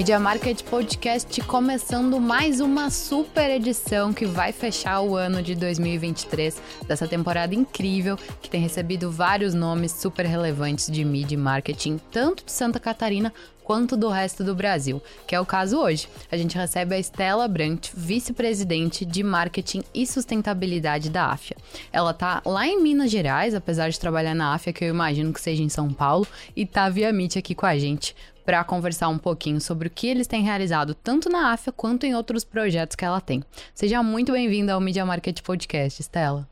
Media Market Podcast começando mais uma super edição que vai fechar o ano de 2023 dessa temporada incrível que tem recebido vários nomes super relevantes de media marketing, tanto de Santa Catarina quanto do resto do Brasil, que é o caso hoje. A gente recebe a Estela Brant, vice-presidente de marketing e sustentabilidade da AFIA. Ela tá lá em Minas Gerais, apesar de trabalhar na AFIA, que eu imagino que seja em São Paulo, e tá via Meet aqui com a gente para conversar um pouquinho sobre o que eles têm realizado tanto na AFIA quanto em outros projetos que ela tem. Seja muito bem-vinda ao Media Market Podcast, Estela.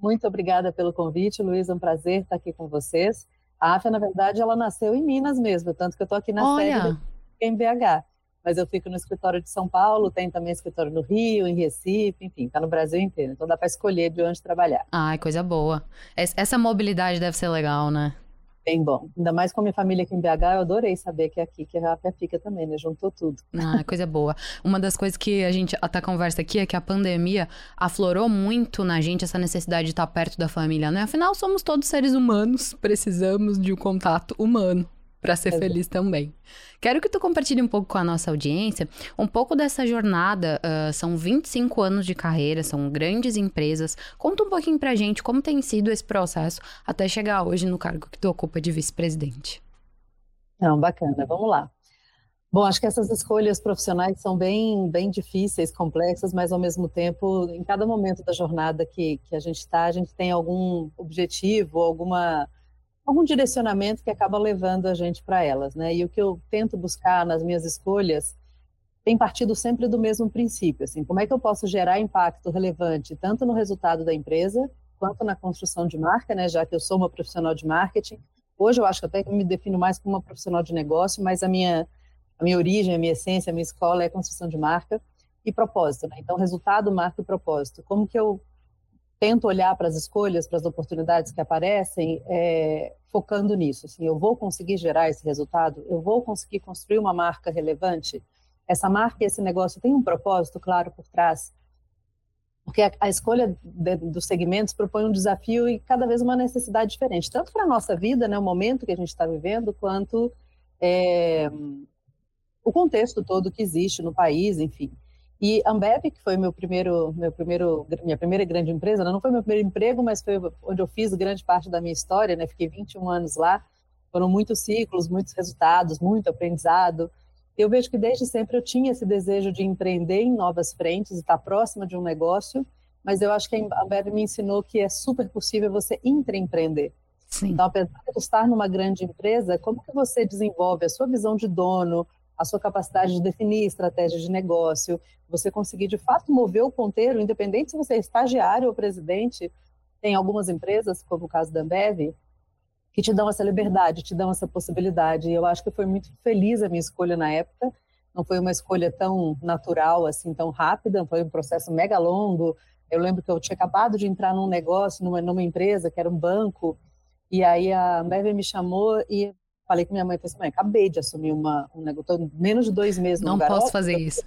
Muito obrigada pelo convite, Luiz. É um prazer estar aqui com vocês. A AFIA, na verdade, ela nasceu em Minas mesmo, tanto que eu estou aqui na Olha. sede em BH. Mas eu fico no escritório de São Paulo, tem também escritório no Rio, em Recife, enfim, está no Brasil inteiro. Então dá para escolher de onde trabalhar. Ai, coisa boa. Essa mobilidade deve ser legal, né? Bem bom. Ainda mais com a minha família aqui em BH, eu adorei saber que é aqui que a Rápia fica também, né? Juntou tudo. Ah, coisa boa. Uma das coisas que a gente até conversa aqui é que a pandemia aflorou muito na gente essa necessidade de estar perto da família, né? Afinal, somos todos seres humanos, precisamos de um contato humano para ser feliz também. Quero que tu compartilhe um pouco com a nossa audiência um pouco dessa jornada. Uh, são 25 anos de carreira, são grandes empresas. Conta um pouquinho pra gente como tem sido esse processo até chegar hoje no cargo que tu ocupa de vice-presidente. Não, bacana, vamos lá. Bom, acho que essas escolhas profissionais são bem, bem difíceis, complexas, mas ao mesmo tempo, em cada momento da jornada que, que a gente está, a gente tem algum objetivo, alguma algum direcionamento que acaba levando a gente para elas, né? E o que eu tento buscar nas minhas escolhas tem partido sempre do mesmo princípio, assim, como é que eu posso gerar impacto relevante tanto no resultado da empresa quanto na construção de marca, né? Já que eu sou uma profissional de marketing, hoje eu acho que até me defino mais como uma profissional de negócio, mas a minha a minha origem, a minha essência, a minha escola é construção de marca e propósito, né? Então, resultado, marca e propósito. Como que eu tento olhar para as escolhas, para as oportunidades que aparecem, é, focando nisso. Assim, eu vou conseguir gerar esse resultado? Eu vou conseguir construir uma marca relevante? Essa marca e esse negócio tem um propósito claro por trás? Porque a, a escolha de, dos segmentos propõe um desafio e cada vez uma necessidade diferente, tanto para a nossa vida, né, o momento que a gente está vivendo, quanto é, o contexto todo que existe no país, enfim. E Ambev, que foi meu primeiro, meu primeiro, minha primeira grande empresa, né? não foi meu primeiro emprego, mas foi onde eu fiz grande parte da minha história, né? Fiquei 21 anos lá, foram muitos ciclos, muitos resultados, muito aprendizado. Eu vejo que desde sempre eu tinha esse desejo de empreender em novas frentes, estar próxima de um negócio, mas eu acho que a Ambev me ensinou que é super possível você intraempreender. Sim. Então, apesar de estar numa grande empresa, como que você desenvolve a sua visão de dono, a sua capacidade de definir estratégia de negócio, você conseguir de fato mover o ponteiro, independente se você é estagiário ou presidente, tem algumas empresas, como o caso da Ambev, que te dão essa liberdade, te dão essa possibilidade. E eu acho que foi muito feliz a minha escolha na época. Não foi uma escolha tão natural, assim, tão rápida, foi um processo mega longo. Eu lembro que eu tinha acabado de entrar num negócio, numa, numa empresa, que era um banco, e aí a Ambev me chamou e falei com minha mãe, falei assim, mãe, acabei de assumir uma, um negócio, menos de dois meses Não posso fazer isso.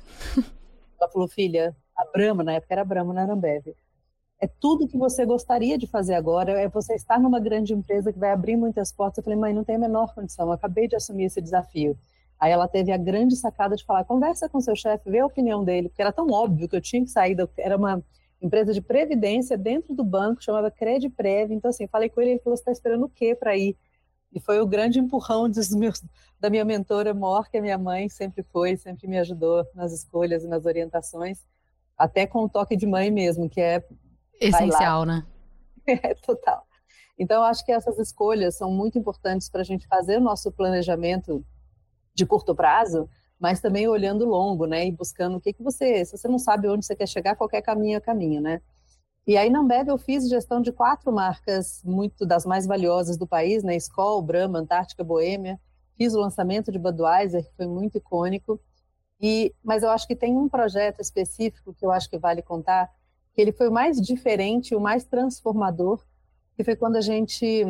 Ela falou, filha, a Brahma, na época era Brahma, não era Ambev. É tudo que você gostaria de fazer agora, é você estar numa grande empresa que vai abrir muitas portas. Eu falei, mãe, não tem a menor condição, eu acabei de assumir esse desafio. Aí ela teve a grande sacada de falar, conversa com seu chefe, vê a opinião dele, porque era tão óbvio que eu tinha que sair, da, era uma empresa de previdência dentro do banco, chamava Crediprev, então assim, falei com ele, ele falou, você está esperando o quê para ir? E foi o grande empurrão dos meus, da minha mentora mor, que a minha mãe sempre foi, sempre me ajudou nas escolhas e nas orientações, até com o toque de mãe mesmo, que é essencial, né? É total. Então, acho que essas escolhas são muito importantes para a gente fazer o nosso planejamento de curto prazo, mas também olhando longo, né? E buscando o que, que você. Se você não sabe onde você quer chegar, qualquer caminho é caminho, né? E aí na Ambev eu fiz gestão de quatro marcas muito das mais valiosas do país, né? Skol, Brahma, Antártica, Boêmia. Fiz o lançamento de Budweiser, que foi muito icônico. E, mas eu acho que tem um projeto específico que eu acho que vale contar, que ele foi o mais diferente, o mais transformador, que foi quando a gente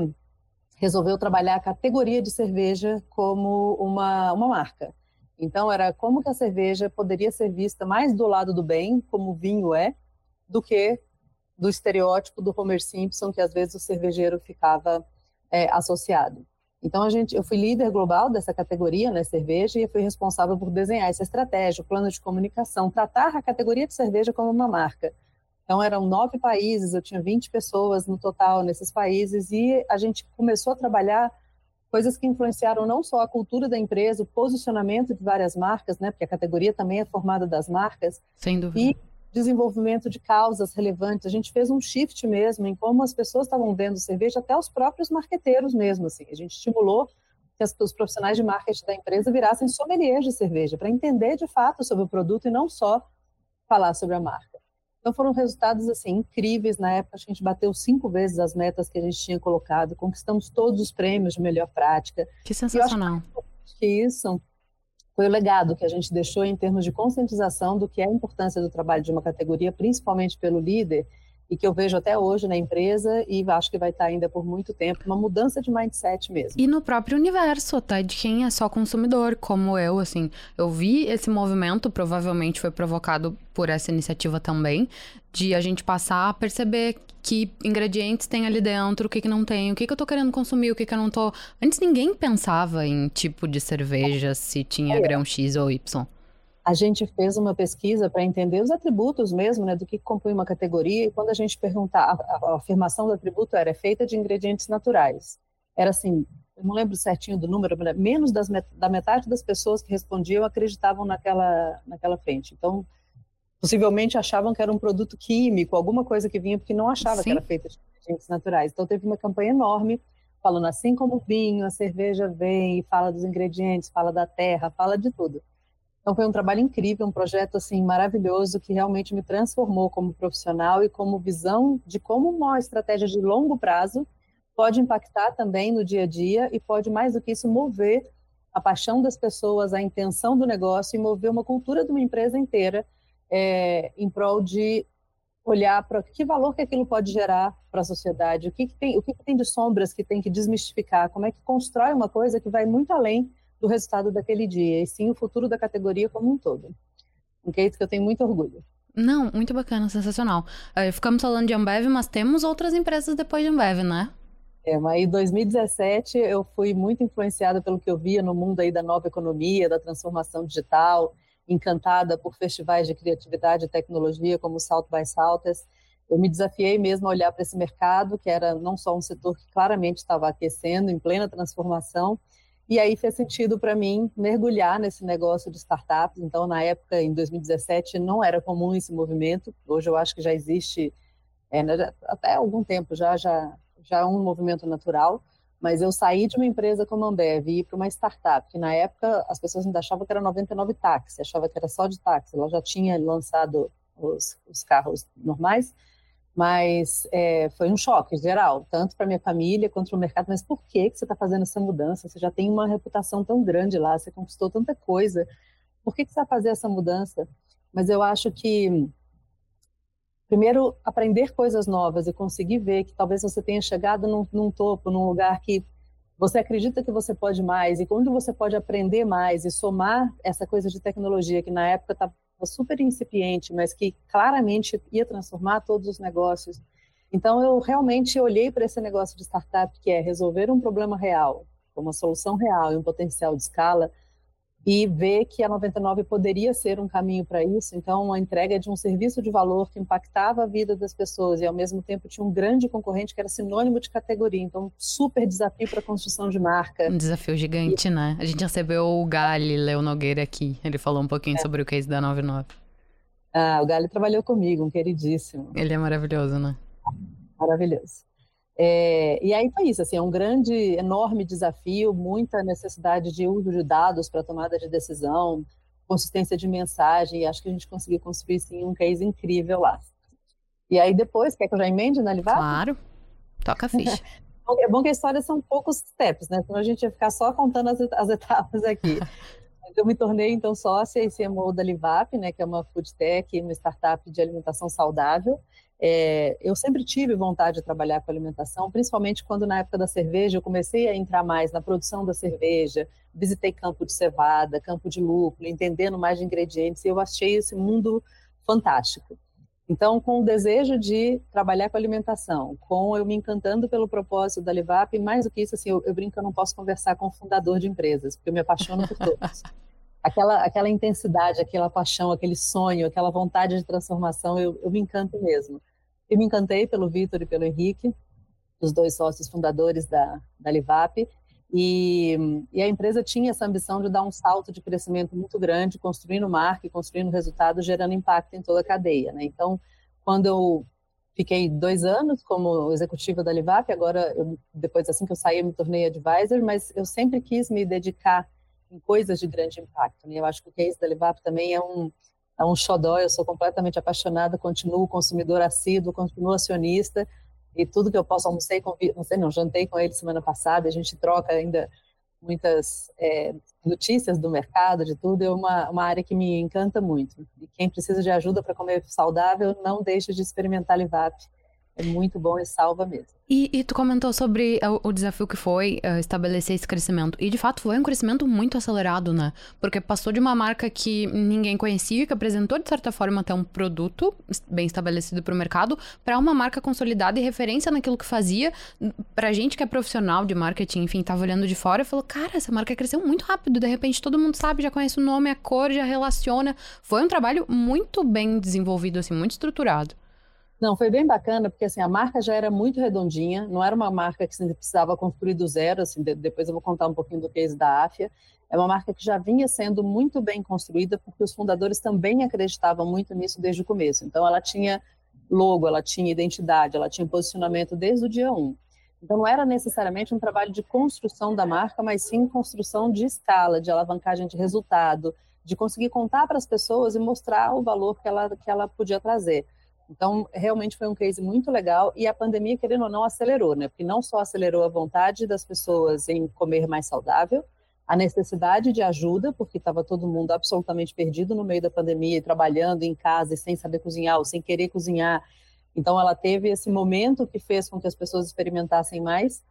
resolveu trabalhar a categoria de cerveja como uma, uma marca. Então, era como que a cerveja poderia ser vista mais do lado do bem, como o vinho é, do que do estereótipo do Homer Simpson, que às vezes o cervejeiro ficava é, associado. Então a gente, eu fui líder global dessa categoria, né, cerveja, e fui responsável por desenhar essa estratégia, o plano de comunicação, tratar a categoria de cerveja como uma marca. Então eram nove países, eu tinha 20 pessoas no total nesses países e a gente começou a trabalhar coisas que influenciaram não só a cultura da empresa, o posicionamento de várias marcas, né, porque a categoria também é formada das marcas. Sem dúvida. E desenvolvimento de causas relevantes. A gente fez um shift mesmo em como as pessoas estavam vendo cerveja, até os próprios marqueteiros mesmo, assim. A gente estimulou que as, os profissionais de marketing da empresa virassem sommeliers de cerveja, para entender de fato sobre o produto e não só falar sobre a marca. Então foram resultados assim incríveis na época. A gente bateu cinco vezes as metas que a gente tinha colocado, conquistamos todos os prêmios de melhor prática. Que sensacional! que isso foi o legado que a gente deixou em termos de conscientização do que é a importância do trabalho de uma categoria, principalmente pelo líder, e que eu vejo até hoje na empresa e acho que vai estar ainda por muito tempo, uma mudança de mindset mesmo. E no próprio universo, até de quem é só consumidor, como eu, assim, eu vi esse movimento, provavelmente foi provocado por essa iniciativa também, de a gente passar a perceber que ingredientes tem ali dentro, o que, que não tem, o que, que eu tô querendo consumir, o que, que eu não tô. Antes ninguém pensava em tipo de cerveja, se tinha é. grão X ou Y. A gente fez uma pesquisa para entender os atributos mesmo, né, do que compõe uma categoria, e quando a gente perguntava, a, a afirmação do atributo era feita de ingredientes naturais. Era assim, eu não lembro certinho do número, menos das, da metade das pessoas que respondiam acreditavam naquela, naquela frente. Então, possivelmente achavam que era um produto químico, alguma coisa que vinha, porque não achava Sim. que era feita de ingredientes naturais. Então teve uma campanha enorme falando assim como o vinho, a cerveja vem, fala dos ingredientes, fala da terra, fala de tudo. Então foi um trabalho incrível, um projeto assim maravilhoso que realmente me transformou como profissional e como visão de como uma estratégia de longo prazo pode impactar também no dia a dia e pode mais do que isso mover a paixão das pessoas, a intenção do negócio e mover uma cultura de uma empresa inteira é, em prol de olhar para que valor que aquilo pode gerar para a sociedade, o que, que tem, o que, que, tem de sombras que tem que desmistificar, como é que constrói uma coisa que vai muito além do resultado daquele dia, e sim o futuro da categoria como um todo. Um case que eu tenho muito orgulho. Não, muito bacana, sensacional. Uh, ficamos falando de Ambev, mas temos outras empresas depois de Ambev, né? É, mas em 2017 eu fui muito influenciada pelo que eu via no mundo aí da nova economia, da transformação digital, encantada por festivais de criatividade e tecnologia como o South by Southwest. Eu me desafiei mesmo a olhar para esse mercado, que era não só um setor que claramente estava aquecendo, em plena transformação, e aí fez sentido para mim mergulhar nesse negócio de startups. Então, na época, em 2017, não era comum esse movimento. Hoje eu acho que já existe, é, né, até algum tempo já, já, já é um movimento natural. Mas eu saí de uma empresa como a Ambev e ir para uma startup, que na época as pessoas ainda achavam que era 99 táxi, achavam que era só de táxi. Ela já tinha lançado os, os carros normais, mas é, foi um choque geral, tanto para minha família quanto para o mercado. Mas por que, que você está fazendo essa mudança? Você já tem uma reputação tão grande lá, você conquistou tanta coisa. Por que, que você vai fazer essa mudança? Mas eu acho que primeiro aprender coisas novas e conseguir ver que talvez você tenha chegado num, num, topo, num lugar que você acredita que você pode mais e quando você pode aprender mais e somar essa coisa de tecnologia que na época estava super incipiente, mas que claramente ia transformar todos os negócios. Então eu realmente olhei para esse negócio de startup que é resolver um problema real, uma solução real e um potencial de escala e ver que a 99 poderia ser um caminho para isso. Então, a entrega de um serviço de valor que impactava a vida das pessoas e, ao mesmo tempo, tinha um grande concorrente que era sinônimo de categoria. Então, super desafio para a construção de marca. Um desafio gigante, e... né? A gente recebeu o Gali Leo Nogueira aqui. Ele falou um pouquinho é. sobre o case da 99. Ah, o Gali trabalhou comigo, um queridíssimo. Ele é maravilhoso, né? Maravilhoso. É, e aí foi isso, assim, é um grande, enorme desafio, muita necessidade de uso de dados para tomada de decisão, consistência de mensagem, e acho que a gente conseguiu construir, sim, um case incrível lá. E aí depois, quer que eu já emende na Livap? Claro, toca a ficha. é bom que a história são poucos steps, né? Senão a gente ia ficar só contando as, as etapas aqui. eu me tornei, então, sócia e CMO da Livap, né, que é uma food tech, uma startup de alimentação saudável, é, eu sempre tive vontade de trabalhar com alimentação, principalmente quando na época da cerveja eu comecei a entrar mais na produção da cerveja, visitei campo de cevada, campo de lúpulo, entendendo mais de ingredientes, e eu achei esse mundo fantástico. Então, com o desejo de trabalhar com alimentação, com eu me encantando pelo propósito da Livap, mais do que isso, assim, eu, eu brinco que eu não posso conversar com o fundador de empresas, porque eu me apaixono por todos. aquela, aquela intensidade, aquela paixão, aquele sonho, aquela vontade de transformação, eu, eu me encanto mesmo. Eu me encantei pelo Vitor e pelo Henrique, os dois sócios fundadores da, da Livap, e, e, a empresa tinha essa ambição de dar um salto de crescimento muito grande, construindo marca, construindo resultados, gerando impacto em toda a cadeia. Né? Então, quando eu fiquei dois anos como executiva da Livap, agora, eu, depois assim que eu saí, eu me tornei advisor, mas eu sempre quis me dedicar em coisas de grande impacto. Né? Eu acho que o case da Livap também é um, é um xodó, eu sou completamente apaixonada, continuo consumidor assíduo, continuo acionista, e tudo que eu posso almocei com, não sei não, jantei com ele semana passada, a gente troca ainda muitas é, notícias do mercado, de tudo, é uma, uma área que me encanta muito. E quem precisa de ajuda para comer saudável, não deixe de experimentar Livap. É muito bom e salva mesmo. E, e, tu comentou sobre o, o desafio que foi uh, estabelecer esse crescimento. E de fato foi um crescimento muito acelerado, né? Porque passou de uma marca que ninguém conhecia, que apresentou de certa forma até um produto bem estabelecido para o mercado, para uma marca consolidada e referência naquilo que fazia. Pra gente que é profissional de marketing, enfim, tava olhando de fora e falou: cara, essa marca cresceu muito rápido. De repente todo mundo sabe, já conhece o nome, a cor, já relaciona. Foi um trabalho muito bem desenvolvido, assim, muito estruturado. Não, foi bem bacana, porque assim, a marca já era muito redondinha, não era uma marca que você precisava construir do zero, assim, de, depois eu vou contar um pouquinho do case da AFIA. É uma marca que já vinha sendo muito bem construída, porque os fundadores também acreditavam muito nisso desde o começo. Então, ela tinha logo, ela tinha identidade, ela tinha posicionamento desde o dia 1. Então, não era necessariamente um trabalho de construção da marca, mas sim construção de escala, de alavancagem de resultado, de conseguir contar para as pessoas e mostrar o valor que ela, que ela podia trazer. Então, realmente foi um case muito legal e a pandemia, querendo ou não, acelerou, né? Porque não só acelerou a vontade das pessoas em comer mais saudável, a necessidade de ajuda, porque estava todo mundo absolutamente perdido no meio da pandemia, trabalhando em casa e sem saber cozinhar ou sem querer cozinhar. Então, ela teve esse momento que fez com que as pessoas experimentassem mais.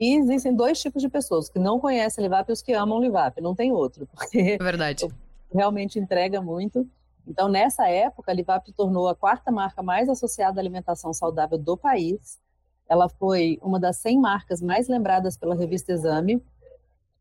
E existem dois tipos de pessoas, que não conhecem Livap e os que amam Livap. Não tem outro, porque é verdade. realmente entrega muito. Então, nessa época, a Livap tornou a quarta marca mais associada à alimentação saudável do país. Ela foi uma das 100 marcas mais lembradas pela revista Exame,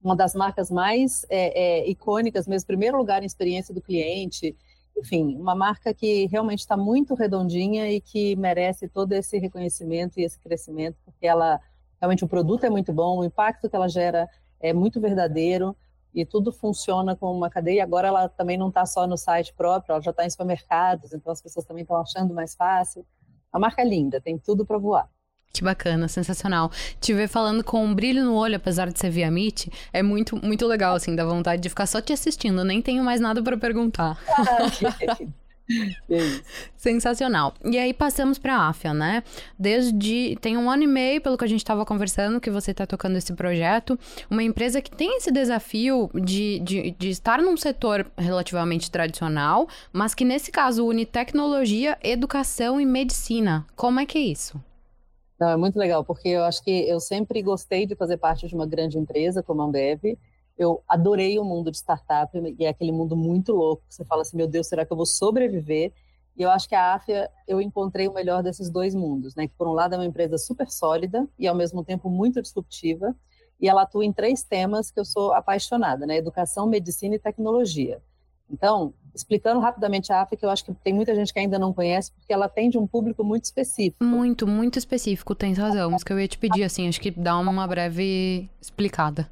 uma das marcas mais é, é, icônicas, mesmo primeiro lugar em experiência do cliente. Enfim, uma marca que realmente está muito redondinha e que merece todo esse reconhecimento e esse crescimento, porque ela realmente o produto é muito bom, o impacto que ela gera é muito verdadeiro e tudo funciona como uma cadeia. Agora ela também não está só no site próprio, ela já está em supermercados, então as pessoas também estão achando mais fácil. A marca é linda, tem tudo para voar. Que bacana, sensacional. Te ver falando com um brilho no olho, apesar de ser via Meet, é muito, muito legal, assim, dá vontade de ficar só te assistindo, nem tenho mais nada para perguntar. Ah, Sensacional. E aí passamos para a AFIA, né? Desde tem um ano e meio, pelo que a gente estava conversando, que você está tocando esse projeto. Uma empresa que tem esse desafio de, de, de estar num setor relativamente tradicional, mas que nesse caso une tecnologia, educação e medicina. Como é que é isso? Não, é muito legal, porque eu acho que eu sempre gostei de fazer parte de uma grande empresa como a Ambev eu adorei o mundo de startup, e é aquele mundo muito louco, você fala assim, meu Deus, será que eu vou sobreviver? E eu acho que a Afia, eu encontrei o melhor desses dois mundos, né? Que por um lado é uma empresa super sólida e ao mesmo tempo muito disruptiva, e ela atua em três temas que eu sou apaixonada, né? Educação, medicina e tecnologia. Então, explicando rapidamente a AFA, que eu acho que tem muita gente que ainda não conhece, porque ela atende um público muito específico. Muito, muito específico, tem razão. Mas que eu ia te pedir, assim, acho que dá uma breve explicada.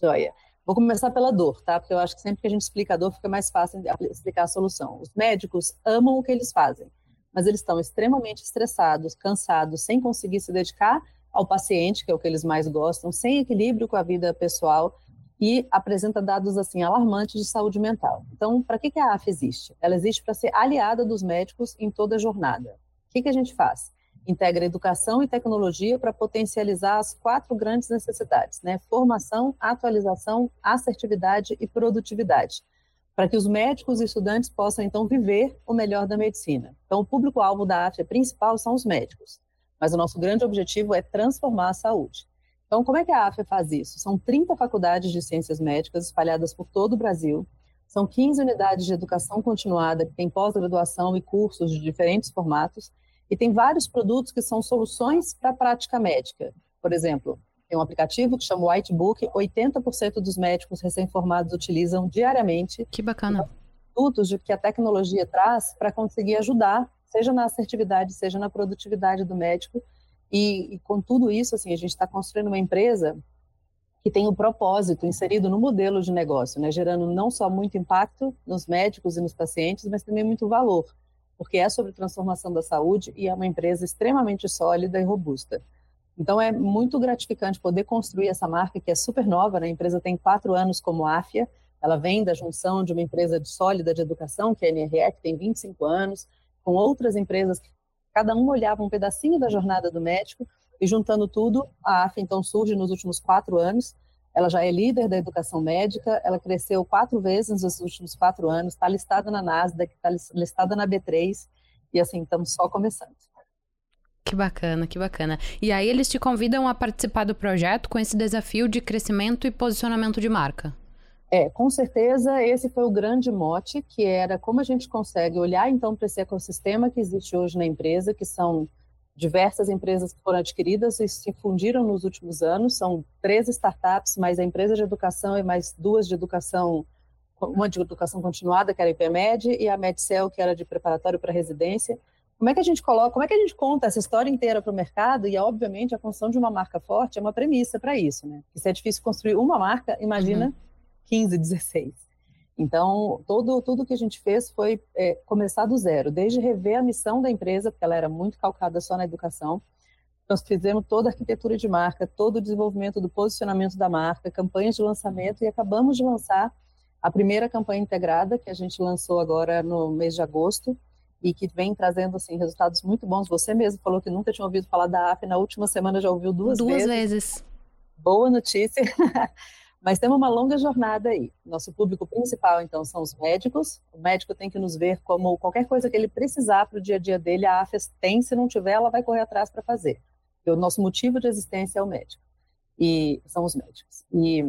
Joia. Vou começar pela dor, tá? Porque eu acho que sempre que a gente explica a dor, fica mais fácil explicar a solução. Os médicos amam o que eles fazem, mas eles estão extremamente estressados, cansados, sem conseguir se dedicar ao paciente, que é o que eles mais gostam, sem equilíbrio com a vida pessoal e apresenta dados assim alarmantes de saúde mental. Então, para que, que a AF existe? Ela existe para ser aliada dos médicos em toda a jornada. O que, que a gente faz? Integra educação e tecnologia para potencializar as quatro grandes necessidades, né? Formação, atualização, assertividade e produtividade, para que os médicos e estudantes possam então viver o melhor da medicina. Então, o público-alvo da AFIA principal são os médicos, mas o nosso grande objetivo é transformar a saúde. Então, como é que a AFIA faz isso? São 30 faculdades de ciências médicas espalhadas por todo o Brasil, São 15 unidades de educação continuada que tem pós-graduação e cursos de diferentes formatos. E tem vários produtos que são soluções para a prática médica. Por exemplo, tem um aplicativo que chama Whitebook, 80% dos médicos recém-formados utilizam diariamente. Que bacana. Produtos que a tecnologia traz para conseguir ajudar, seja na assertividade, seja na produtividade do médico. E, e com tudo isso, assim, a gente está construindo uma empresa que tem um propósito inserido no modelo de negócio, né, gerando não só muito impacto nos médicos e nos pacientes, mas também muito valor, porque é sobre transformação da saúde e é uma empresa extremamente sólida e robusta. Então é muito gratificante poder construir essa marca que é super nova, né? A empresa tem quatro anos como AFIA, ela vem da junção de uma empresa de sólida de educação, que é a NRE, que tem 25 anos, com outras empresas cada uma olhava um pedacinho da jornada do médico e juntando tudo, a AFIA então surge nos últimos quatro anos. Ela já é líder da educação médica, ela cresceu quatro vezes nos últimos quatro anos, está listada na Nasdaq, está listada na B3 e assim estamos só começando. Que bacana, que bacana. E aí eles te convidam a participar do projeto com esse desafio de crescimento e posicionamento de marca. É, com certeza esse foi o grande mote, que era como a gente consegue olhar então para esse ecossistema que existe hoje na empresa, que são diversas empresas que foram adquiridas e se fundiram nos últimos anos, são três startups, mais a empresa de educação e mais duas de educação, uma de educação continuada, que era a IPMED, e a MedCell, que era de preparatório para residência. Como é que a gente coloca, como é que a gente conta essa história inteira para o mercado? E, obviamente, a construção de uma marca forte é uma premissa para isso, né? se é difícil construir uma marca, imagina uhum. 15, 16. Então, todo, tudo que a gente fez foi é, começar do zero, desde rever a missão da empresa, porque ela era muito calcada só na educação. Nós fizemos toda a arquitetura de marca, todo o desenvolvimento do posicionamento da marca, campanhas de lançamento, e acabamos de lançar a primeira campanha integrada, que a gente lançou agora no mês de agosto, e que vem trazendo assim resultados muito bons. Você mesmo falou que nunca tinha ouvido falar da app, na última semana já ouviu duas, duas vezes. vezes. Boa notícia. Mas temos uma longa jornada aí. Nosso público principal, então, são os médicos. O médico tem que nos ver como qualquer coisa que ele precisar para o dia a dia dele, a AFES tem. Se não tiver, ela vai correr atrás para fazer. o nosso motivo de existência é o médico. E são os médicos. E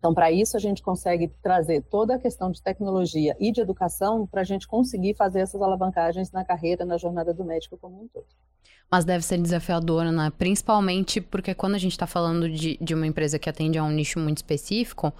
então, para isso, a gente consegue trazer toda a questão de tecnologia e de educação para a gente conseguir fazer essas alavancagens na carreira, na jornada do médico como um todo. Mas deve ser desafiador, né? Principalmente porque quando a gente está falando de, de uma empresa que atende a um nicho muito específico,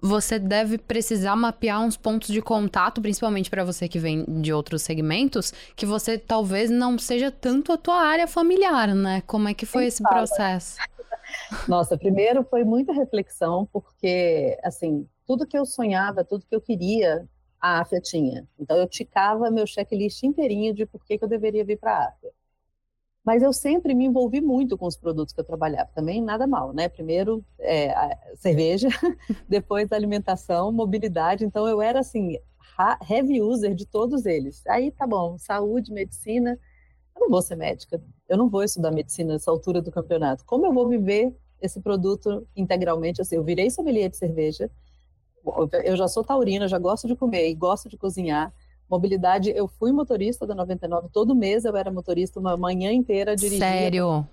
você deve precisar mapear uns pontos de contato, principalmente para você que vem de outros segmentos, que você talvez não seja tanto a tua área familiar, né? Como é que foi esse processo? Nossa, primeiro foi muita reflexão, porque, assim, tudo que eu sonhava, tudo que eu queria, a AFIA tinha. Então, eu ticava meu checklist inteirinho de por que, que eu deveria vir para a AFIA. Mas eu sempre me envolvi muito com os produtos que eu trabalhava. Também nada mal, né? Primeiro, é, cerveja, depois alimentação, mobilidade. Então, eu era, assim, heavy user de todos eles. Aí, tá bom, saúde, medicina, eu não vou ser médica, eu não vou estudar medicina nessa altura do campeonato. Como eu vou viver esse produto integralmente? Assim, eu virei sommelier de cerveja, eu já sou taurina, já gosto de comer e gosto de cozinhar. Mobilidade, eu fui motorista da 99, todo mês eu era motorista uma manhã inteira dirigindo. Sério?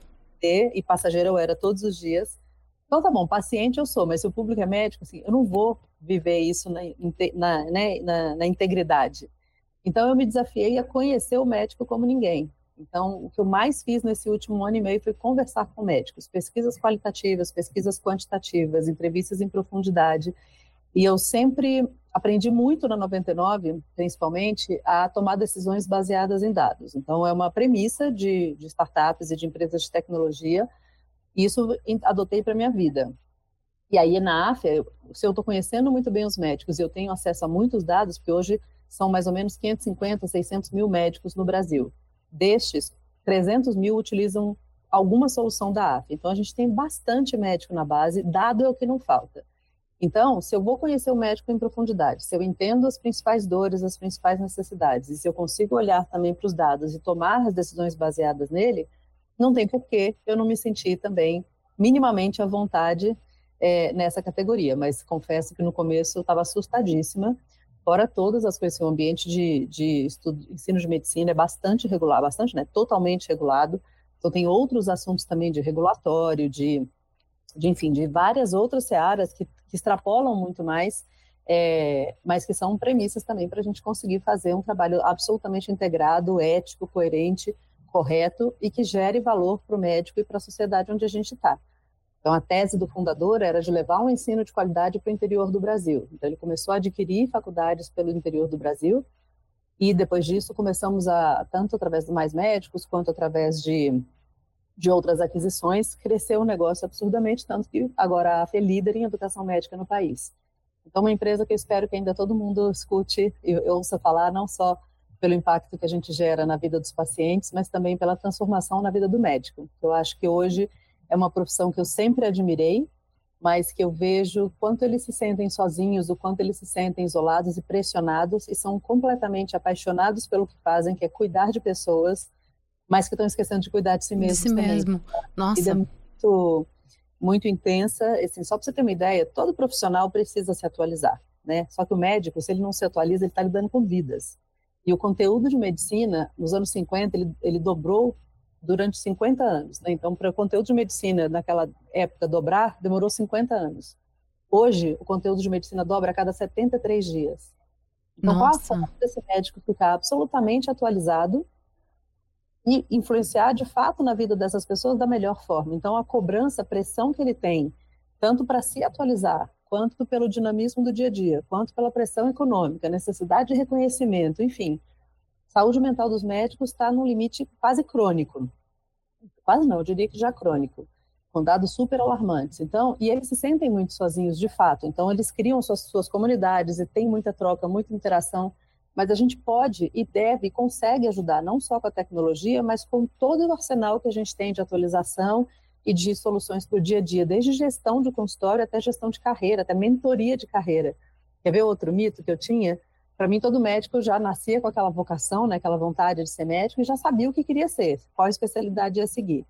E passageira eu era todos os dias. Então tá bom, paciente eu sou, mas se o público é médico, assim, eu não vou viver isso na, na, né, na, na integridade. Então eu me desafiei a conhecer o médico como ninguém. Então, o que eu mais fiz nesse último ano e meio foi conversar com médicos, pesquisas qualitativas, pesquisas quantitativas, entrevistas em profundidade. E eu sempre aprendi muito na 99, principalmente, a tomar decisões baseadas em dados. Então, é uma premissa de, de startups e de empresas de tecnologia, e isso adotei para minha vida. E aí, na AFIA, se eu estou conhecendo muito bem os médicos e eu tenho acesso a muitos dados, porque hoje são mais ou menos 550, 600 mil médicos no Brasil. Destes, 300 mil utilizam alguma solução da AF. Então, a gente tem bastante médico na base, dado é o que não falta. Então, se eu vou conhecer o médico em profundidade, se eu entendo as principais dores, as principais necessidades, e se eu consigo olhar também para os dados e tomar as decisões baseadas nele, não tem porquê eu não me sentir também minimamente à vontade é, nessa categoria. Mas confesso que no começo eu estava assustadíssima, Fora todas as coisas, o ambiente de, de estudo, ensino de medicina é bastante regulado, bastante, né, totalmente regulado. Então tem outros assuntos também de regulatório, de, de enfim, de várias outras searas que, que extrapolam muito mais. é, mas que são premissas também para a gente conseguir fazer um trabalho absolutamente integrado, ético, coerente, correto e que gere valor para o médico e para a sociedade onde a gente está. Então, a tese do fundador era de levar um ensino de qualidade para o interior do Brasil. Então, ele começou a adquirir faculdades pelo interior do Brasil e, depois disso, começamos a, tanto através de mais médicos quanto através de, de outras aquisições, crescer o negócio absurdamente, tanto que agora a AF é líder em educação médica no país. Então, uma empresa que eu espero que ainda todo mundo escute e ouça falar, não só pelo impacto que a gente gera na vida dos pacientes, mas também pela transformação na vida do médico. Eu acho que hoje é uma profissão que eu sempre admirei, mas que eu vejo quanto eles se sentem sozinhos, o quanto eles se sentem isolados e pressionados e são completamente apaixonados pelo que fazem, que é cuidar de pessoas, mas que estão esquecendo de cuidar de si mesmos de si também. mesmo. Nossa. é muito, muito intensa. Assim, só para você ter uma ideia, todo profissional precisa se atualizar, né? Só que o médico, se ele não se atualiza, ele está lidando com vidas. E o conteúdo de medicina, nos anos 50, ele, ele dobrou durante 50 anos. Né? Então, para o conteúdo de medicina naquela época dobrar, demorou 50 anos. Hoje, o conteúdo de medicina dobra a cada 73 dias. Então, Nossa. qual a forma desse médico ficar absolutamente atualizado e influenciar de fato na vida dessas pessoas da melhor forma? Então, a cobrança, a pressão que ele tem, tanto para se atualizar, quanto pelo dinamismo do dia a dia, quanto pela pressão econômica, necessidade de reconhecimento, enfim, saúde mental dos médicos está no limite quase crônico. Quase não, eu diria que já crônico, com dados super alarmantes. Então, e eles se sentem muito sozinhos de fato. Então, eles criam suas, suas comunidades e tem muita troca, muita interação. Mas a gente pode e deve e consegue ajudar, não só com a tecnologia, mas com todo o arsenal que a gente tem de atualização e de soluções para o dia a dia, desde gestão de consultório até gestão de carreira, até mentoria de carreira. Quer ver outro mito que eu tinha? Para mim, todo médico já nascia com aquela vocação, né, aquela vontade de ser médico e já sabia o que queria ser, qual especialidade ia seguir.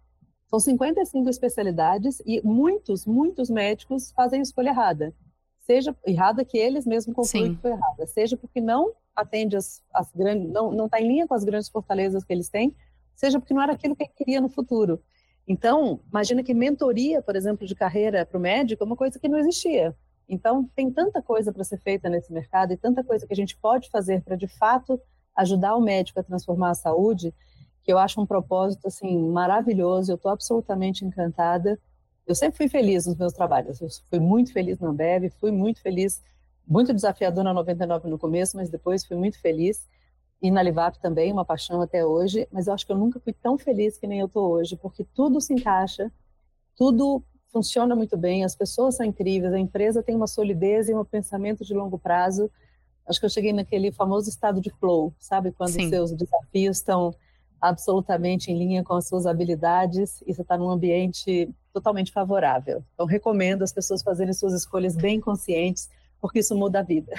São 55 especialidades e muitos, muitos médicos fazem a escolha errada. Seja errada que eles mesmos concluem que foi errada, seja porque não atende as, as grandes, não está em linha com as grandes fortalezas que eles têm, seja porque não era aquilo que ele queria no futuro. Então, imagina que mentoria, por exemplo, de carreira para o médico é uma coisa que não existia. Então, tem tanta coisa para ser feita nesse mercado e tanta coisa que a gente pode fazer para, de fato, ajudar o médico a transformar a saúde, que eu acho um propósito, assim, maravilhoso. Eu estou absolutamente encantada. Eu sempre fui feliz nos meus trabalhos. Eu fui muito feliz na Ambev, fui muito feliz, muito desafiador na 99 no começo, mas depois fui muito feliz. E na Livap também, uma paixão até hoje. Mas eu acho que eu nunca fui tão feliz que nem eu estou hoje, porque tudo se encaixa, tudo funciona muito bem, as pessoas são incríveis, a empresa tem uma solidez e um pensamento de longo prazo. Acho que eu cheguei naquele famoso estado de flow, sabe? Quando Sim. seus desafios estão absolutamente em linha com as suas habilidades e você está num ambiente totalmente favorável. Então, recomendo as pessoas fazerem suas escolhas bem conscientes, porque isso muda a vida.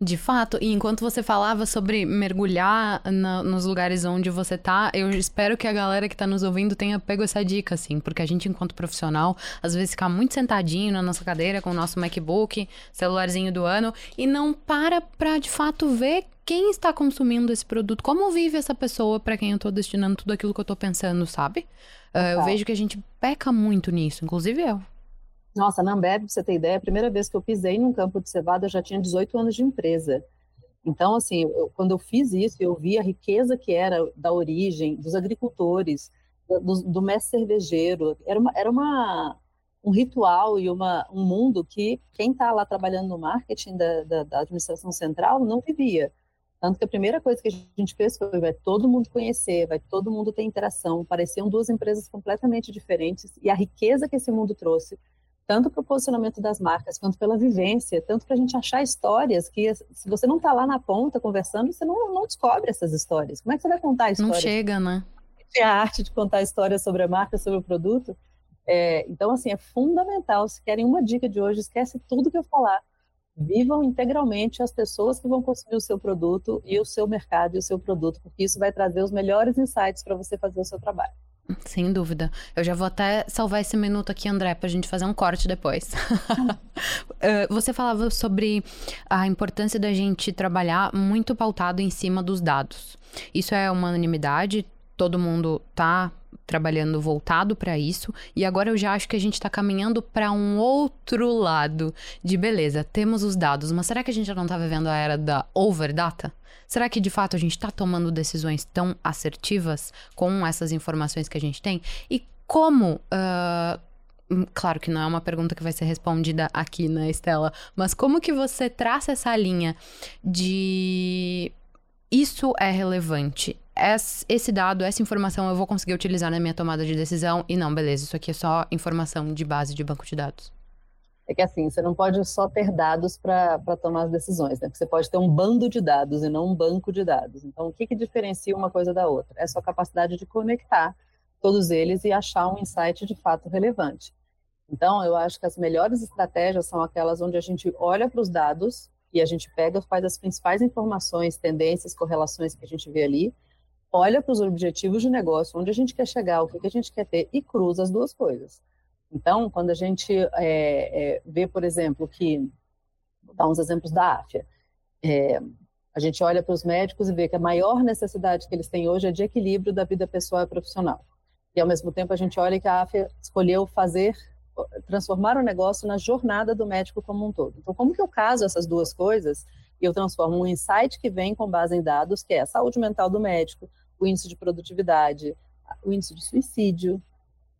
De fato, e enquanto você falava sobre mergulhar na, nos lugares onde você tá, eu espero que a galera que tá nos ouvindo tenha pego essa dica, assim, porque a gente, enquanto profissional, às vezes fica muito sentadinho na nossa cadeira com o nosso MacBook, celularzinho do ano, e não para pra de fato ver quem está consumindo esse produto, como vive essa pessoa para quem eu tô destinando tudo aquilo que eu tô pensando, sabe? Uh, eu vejo que a gente peca muito nisso, inclusive eu. Nossa, na Ambev, pra você ter ideia, a primeira vez que eu pisei num campo de cevada, eu já tinha 18 anos de empresa. Então, assim, eu, quando eu fiz isso, eu vi a riqueza que era da origem, dos agricultores, do, do mestre cervejeiro. Era, uma, era uma, um ritual e uma, um mundo que quem está lá trabalhando no marketing da, da, da, administração central não vivia. Tanto que a primeira coisa que a gente fez foi vai todo mundo conhecer, vai todo mundo ter interação. Pareciam duas empresas completamente diferentes e a riqueza que esse mundo trouxe tanto para o posicionamento das marcas quanto pela vivência, tanto para a gente achar histórias que, se você não está lá na ponta conversando, você não, não descobre essas histórias. Como é que você vai contar histórias? Não chega, né? A arte de contar histórias sobre a marca, sobre o produto. É, então, assim, é fundamental. Se querem uma dica de hoje, esquece tudo que eu falar. Vivam integralmente as pessoas que vão consumir o seu produto e o seu mercado e o seu produto, porque isso vai trazer os melhores insights para você fazer o seu trabalho. Sem dúvida. Eu já vou até salvar esse minuto aqui, André, pra gente fazer um corte depois. Eh, você falava sobre a importância da gente trabalhar muito pautado em cima dos dados. Isso é uma unanimidade? Todo mundo tá trabalhando voltado para isso, e agora eu já acho que a gente está caminhando para um outro lado de beleza. Temos os dados, mas será que a gente já não está vivendo a era da overdata? Será que de fato a gente está tomando decisões tão assertivas com essas informações que a gente tem? E como uh, Claro que não é uma pergunta que vai ser respondida aqui, né, Estela? Mas como que você traça essa linha de isso é relevante? Esse dado, essa informação eu vou conseguir utilizar na minha tomada de decisão e não, beleza, isso aqui é só informação de base de banco de dados. É que assim, você não pode só ter dados para tomar as decisões, né? Você pode ter um bando de dados e não um banco de dados. Então, o que, que diferencia uma coisa da outra? É a sua capacidade de conectar todos eles e achar um insight de fato relevante. Então, eu acho que as melhores estratégias são aquelas onde a gente olha para os dados e a gente pega, faz as principais informações, tendências, correlações que a gente vê ali, olha para os objetivos de negócio, onde a gente quer chegar, o que, que a gente quer ter e cruza as duas coisas. Então, quando a gente é, é, vê, por exemplo, que, vou dar uns exemplos da AFIA, é, a gente olha para os médicos e vê que a maior necessidade que eles têm hoje é de equilíbrio da vida pessoal e profissional. E, ao mesmo tempo, a gente olha que a AFIA escolheu fazer transformar o negócio na jornada do médico como um todo. Então, como que eu caso essas duas coisas e eu transformo um insight que vem com base em dados, que é a saúde mental do médico, o índice de produtividade, o índice de suicídio,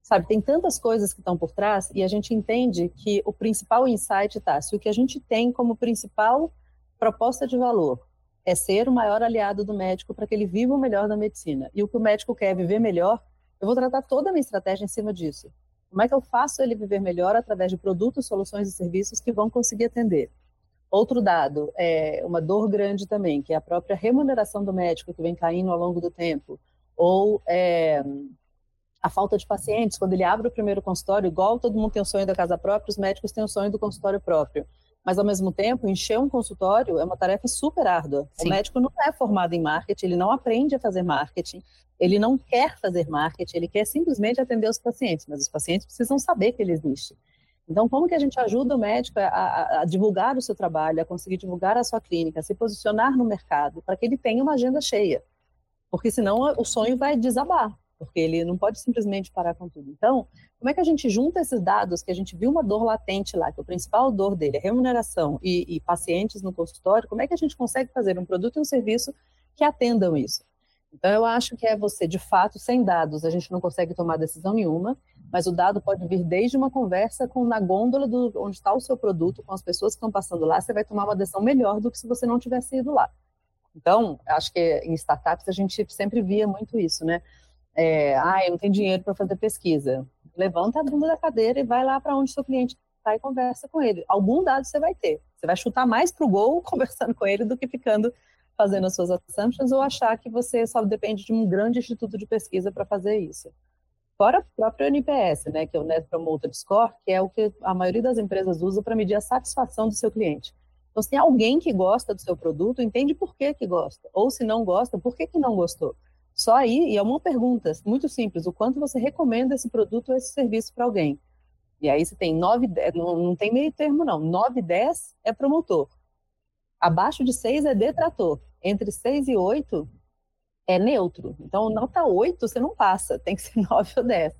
sabe? Tem tantas coisas que estão por trás e a gente entende que o principal insight está, se o que a gente tem como principal proposta de valor é ser o maior aliado do médico para que ele viva o melhor da medicina, e o que o médico quer viver melhor, eu vou tratar toda a minha estratégia em cima disso. Como é que eu faço ele viver melhor através de produtos, soluções e serviços que vão conseguir atender? Outro dado, é uma dor grande também, que é a própria remuneração do médico que vem caindo ao longo do tempo, ou é, a falta de pacientes, quando ele abre o primeiro consultório, igual todo mundo tem o sonho da casa própria, os médicos têm o sonho do consultório próprio. Mas, ao mesmo tempo, encher um consultório é uma tarefa super árdua. Sim. O médico não é formado em marketing, ele não aprende a fazer marketing, ele não quer fazer marketing, ele quer simplesmente atender os pacientes, mas os pacientes precisam saber que ele existe. Então, como que a gente ajuda o médico a, a, a, divulgar o seu trabalho, a conseguir divulgar a sua clínica, a se posicionar no mercado, para que ele tenha uma agenda cheia? Porque senão o sonho vai desabar, porque ele não pode simplesmente parar com tudo. Então, como é que a gente junta esses dados, que a gente viu uma dor latente lá, que o principal dor dele é remuneração e, e pacientes no consultório, como é que a gente consegue fazer um produto e um serviço que atendam isso? Então, eu acho que é você, de fato, sem dados, a gente não consegue tomar decisão nenhuma, mas o dado pode vir desde uma conversa com na gôndola do, onde está o seu produto, com as pessoas que estão passando lá, você vai tomar uma decisão melhor do que se você não tivesse ido lá. Então, acho que em startups a gente sempre via muito isso, né? É, ah, eu não tenho dinheiro para fazer pesquisa. Levanta a bunda da cadeira e vai lá para onde seu cliente está e conversa com ele. Algum dado você vai ter. Você vai chutar mais para o gol conversando com ele do que ficando fazendo as suas assumptions ou achar que você só depende de um grande instituto de pesquisa para fazer isso. Fora o próprio NPS, né, que é o Net Promoter Score, que é o que a maioria das empresas usa para medir a satisfação do seu cliente. Então, se tem alguém que gosta do seu produto, entende por que que gosta. Ou se não gosta, por que que não gostou. Só aí, e é uma pergunta muito simples, o quanto você recomenda esse produto ou esse serviço para alguém. E aí você tem 9, 10, não, não tem meio termo não, 9, 10 é promotor. Abaixo de 6 é detrator entre 6 e 8 é neutro. Então, nota 8 você não passa, tem que ser 9 ou 10.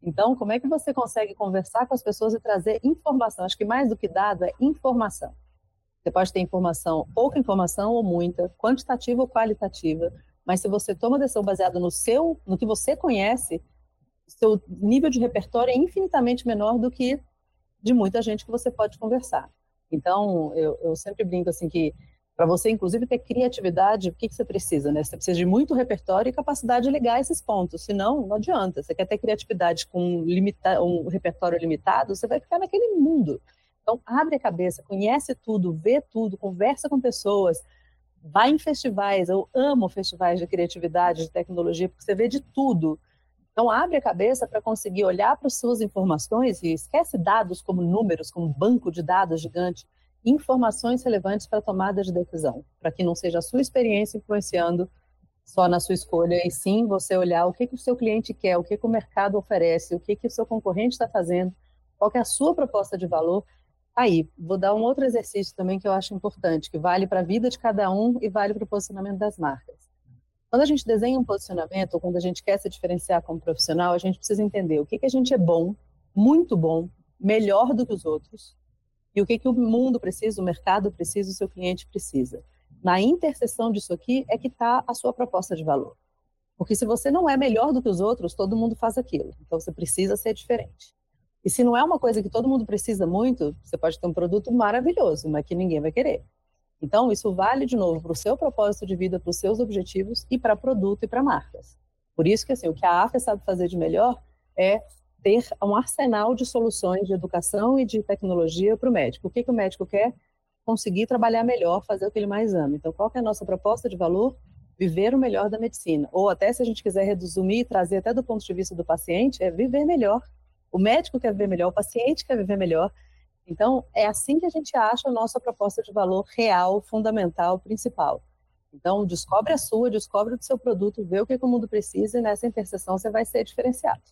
Então, como é que você consegue conversar com as pessoas e trazer informação? Acho que mais do que dado é informação. Você pode ter informação, pouca informação ou muita, quantitativa ou qualitativa, mas se você toma decisão baseada no seu, no que você conhece, seu nível de repertório é infinitamente menor do que de muita gente que você pode conversar. Então, eu, eu sempre brinco assim que para você, inclusive, ter criatividade, o que, que você precisa? Né? Você precisa de muito repertório e capacidade de ligar esses pontos. Senão, não adianta. Você quer ter criatividade com limita um repertório limitado, você vai ficar naquele mundo. Então, abre a cabeça, conhece tudo, vê tudo, conversa com pessoas, vai em festivais. Eu amo festivais de criatividade, de tecnologia, porque você vê de tudo. Então, abre a cabeça para conseguir olhar para as suas informações e esquece dados como números, como banco de dados gigante informações relevantes para tomada de decisão, para que não seja a sua experiência influenciando só na sua escolha, e sim você olhar o que, que o seu cliente quer, o que, que o mercado oferece, o que, que o seu concorrente está fazendo, qual é a sua proposta de valor. Aí, vou dar um outro exercício também que eu acho importante, que vale para a vida de cada um e vale para o posicionamento das marcas. Quando a gente desenha um posicionamento, ou quando a gente quer se diferenciar como profissional, a gente precisa entender o que, que a gente é bom, muito bom, melhor do que os outros, e o que, que o mundo precisa, o mercado precisa, o seu cliente precisa. Na interseção disso aqui é que está a sua proposta de valor. Porque se você não é melhor do que os outros, todo mundo faz aquilo. Então você precisa ser diferente. E se não é uma coisa que todo mundo precisa muito, você pode ter um produto maravilhoso, mas que ninguém vai querer. Então, isso vale, de novo, para o seu propósito de vida, para os seus objetivos e para produto e para marcas. Por isso que, assim, o que a AFA sabe fazer de melhor é ter um arsenal de soluções de educação e de tecnologia para o médico. O que, que o médico quer? Conseguir trabalhar melhor, fazer o que ele mais ama. Então, qual é a nossa proposta de valor? Viver o melhor da medicina. Ou até, se a gente quiser resumir e trazer até do ponto de vista do paciente, é viver melhor. O médico quer viver melhor, o paciente quer viver melhor. Então, é assim que a gente acha a nossa proposta de valor real, fundamental, principal. Então, descobre a sua, descobre o seu produto, vê o que o mundo precisa e nessa interseção você vai ser diferenciado.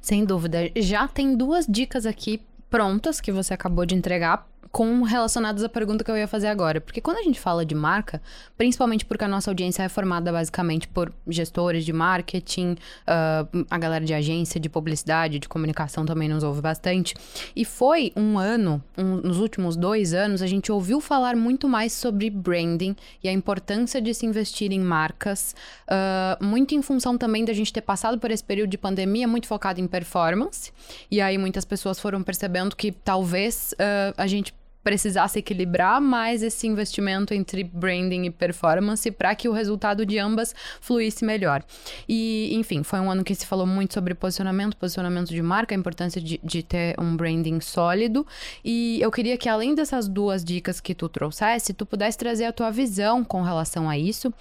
Sem dúvida. Já tem duas dicas aqui prontas que você acabou de entregar com relacionados à pergunta que eu ia fazer agora. Porque quando a gente fala de marca, principalmente porque a nossa audiência é formada basicamente por gestores de marketing, uh, a galera de agência, de publicidade, de comunicação também nos ouve bastante. E foi um ano, um, nos últimos dois anos, a gente ouviu falar muito mais sobre branding e a importância de se investir em marcas, uh, muito em função também da gente ter passado por esse período de pandemia muito focado em performance. E aí muitas pessoas foram percebendo que talvez uh, a gente precisasse equilibrar mais esse investimento entre branding e performance para que o resultado de ambas fluísse melhor. E, enfim, foi um ano que se falou muito sobre posicionamento, posicionamento de marca, a importância de, de ter um branding sólido. E eu queria que, além dessas duas dicas que tu trouxesse, tu pudesse trazer a tua visão com relação a isso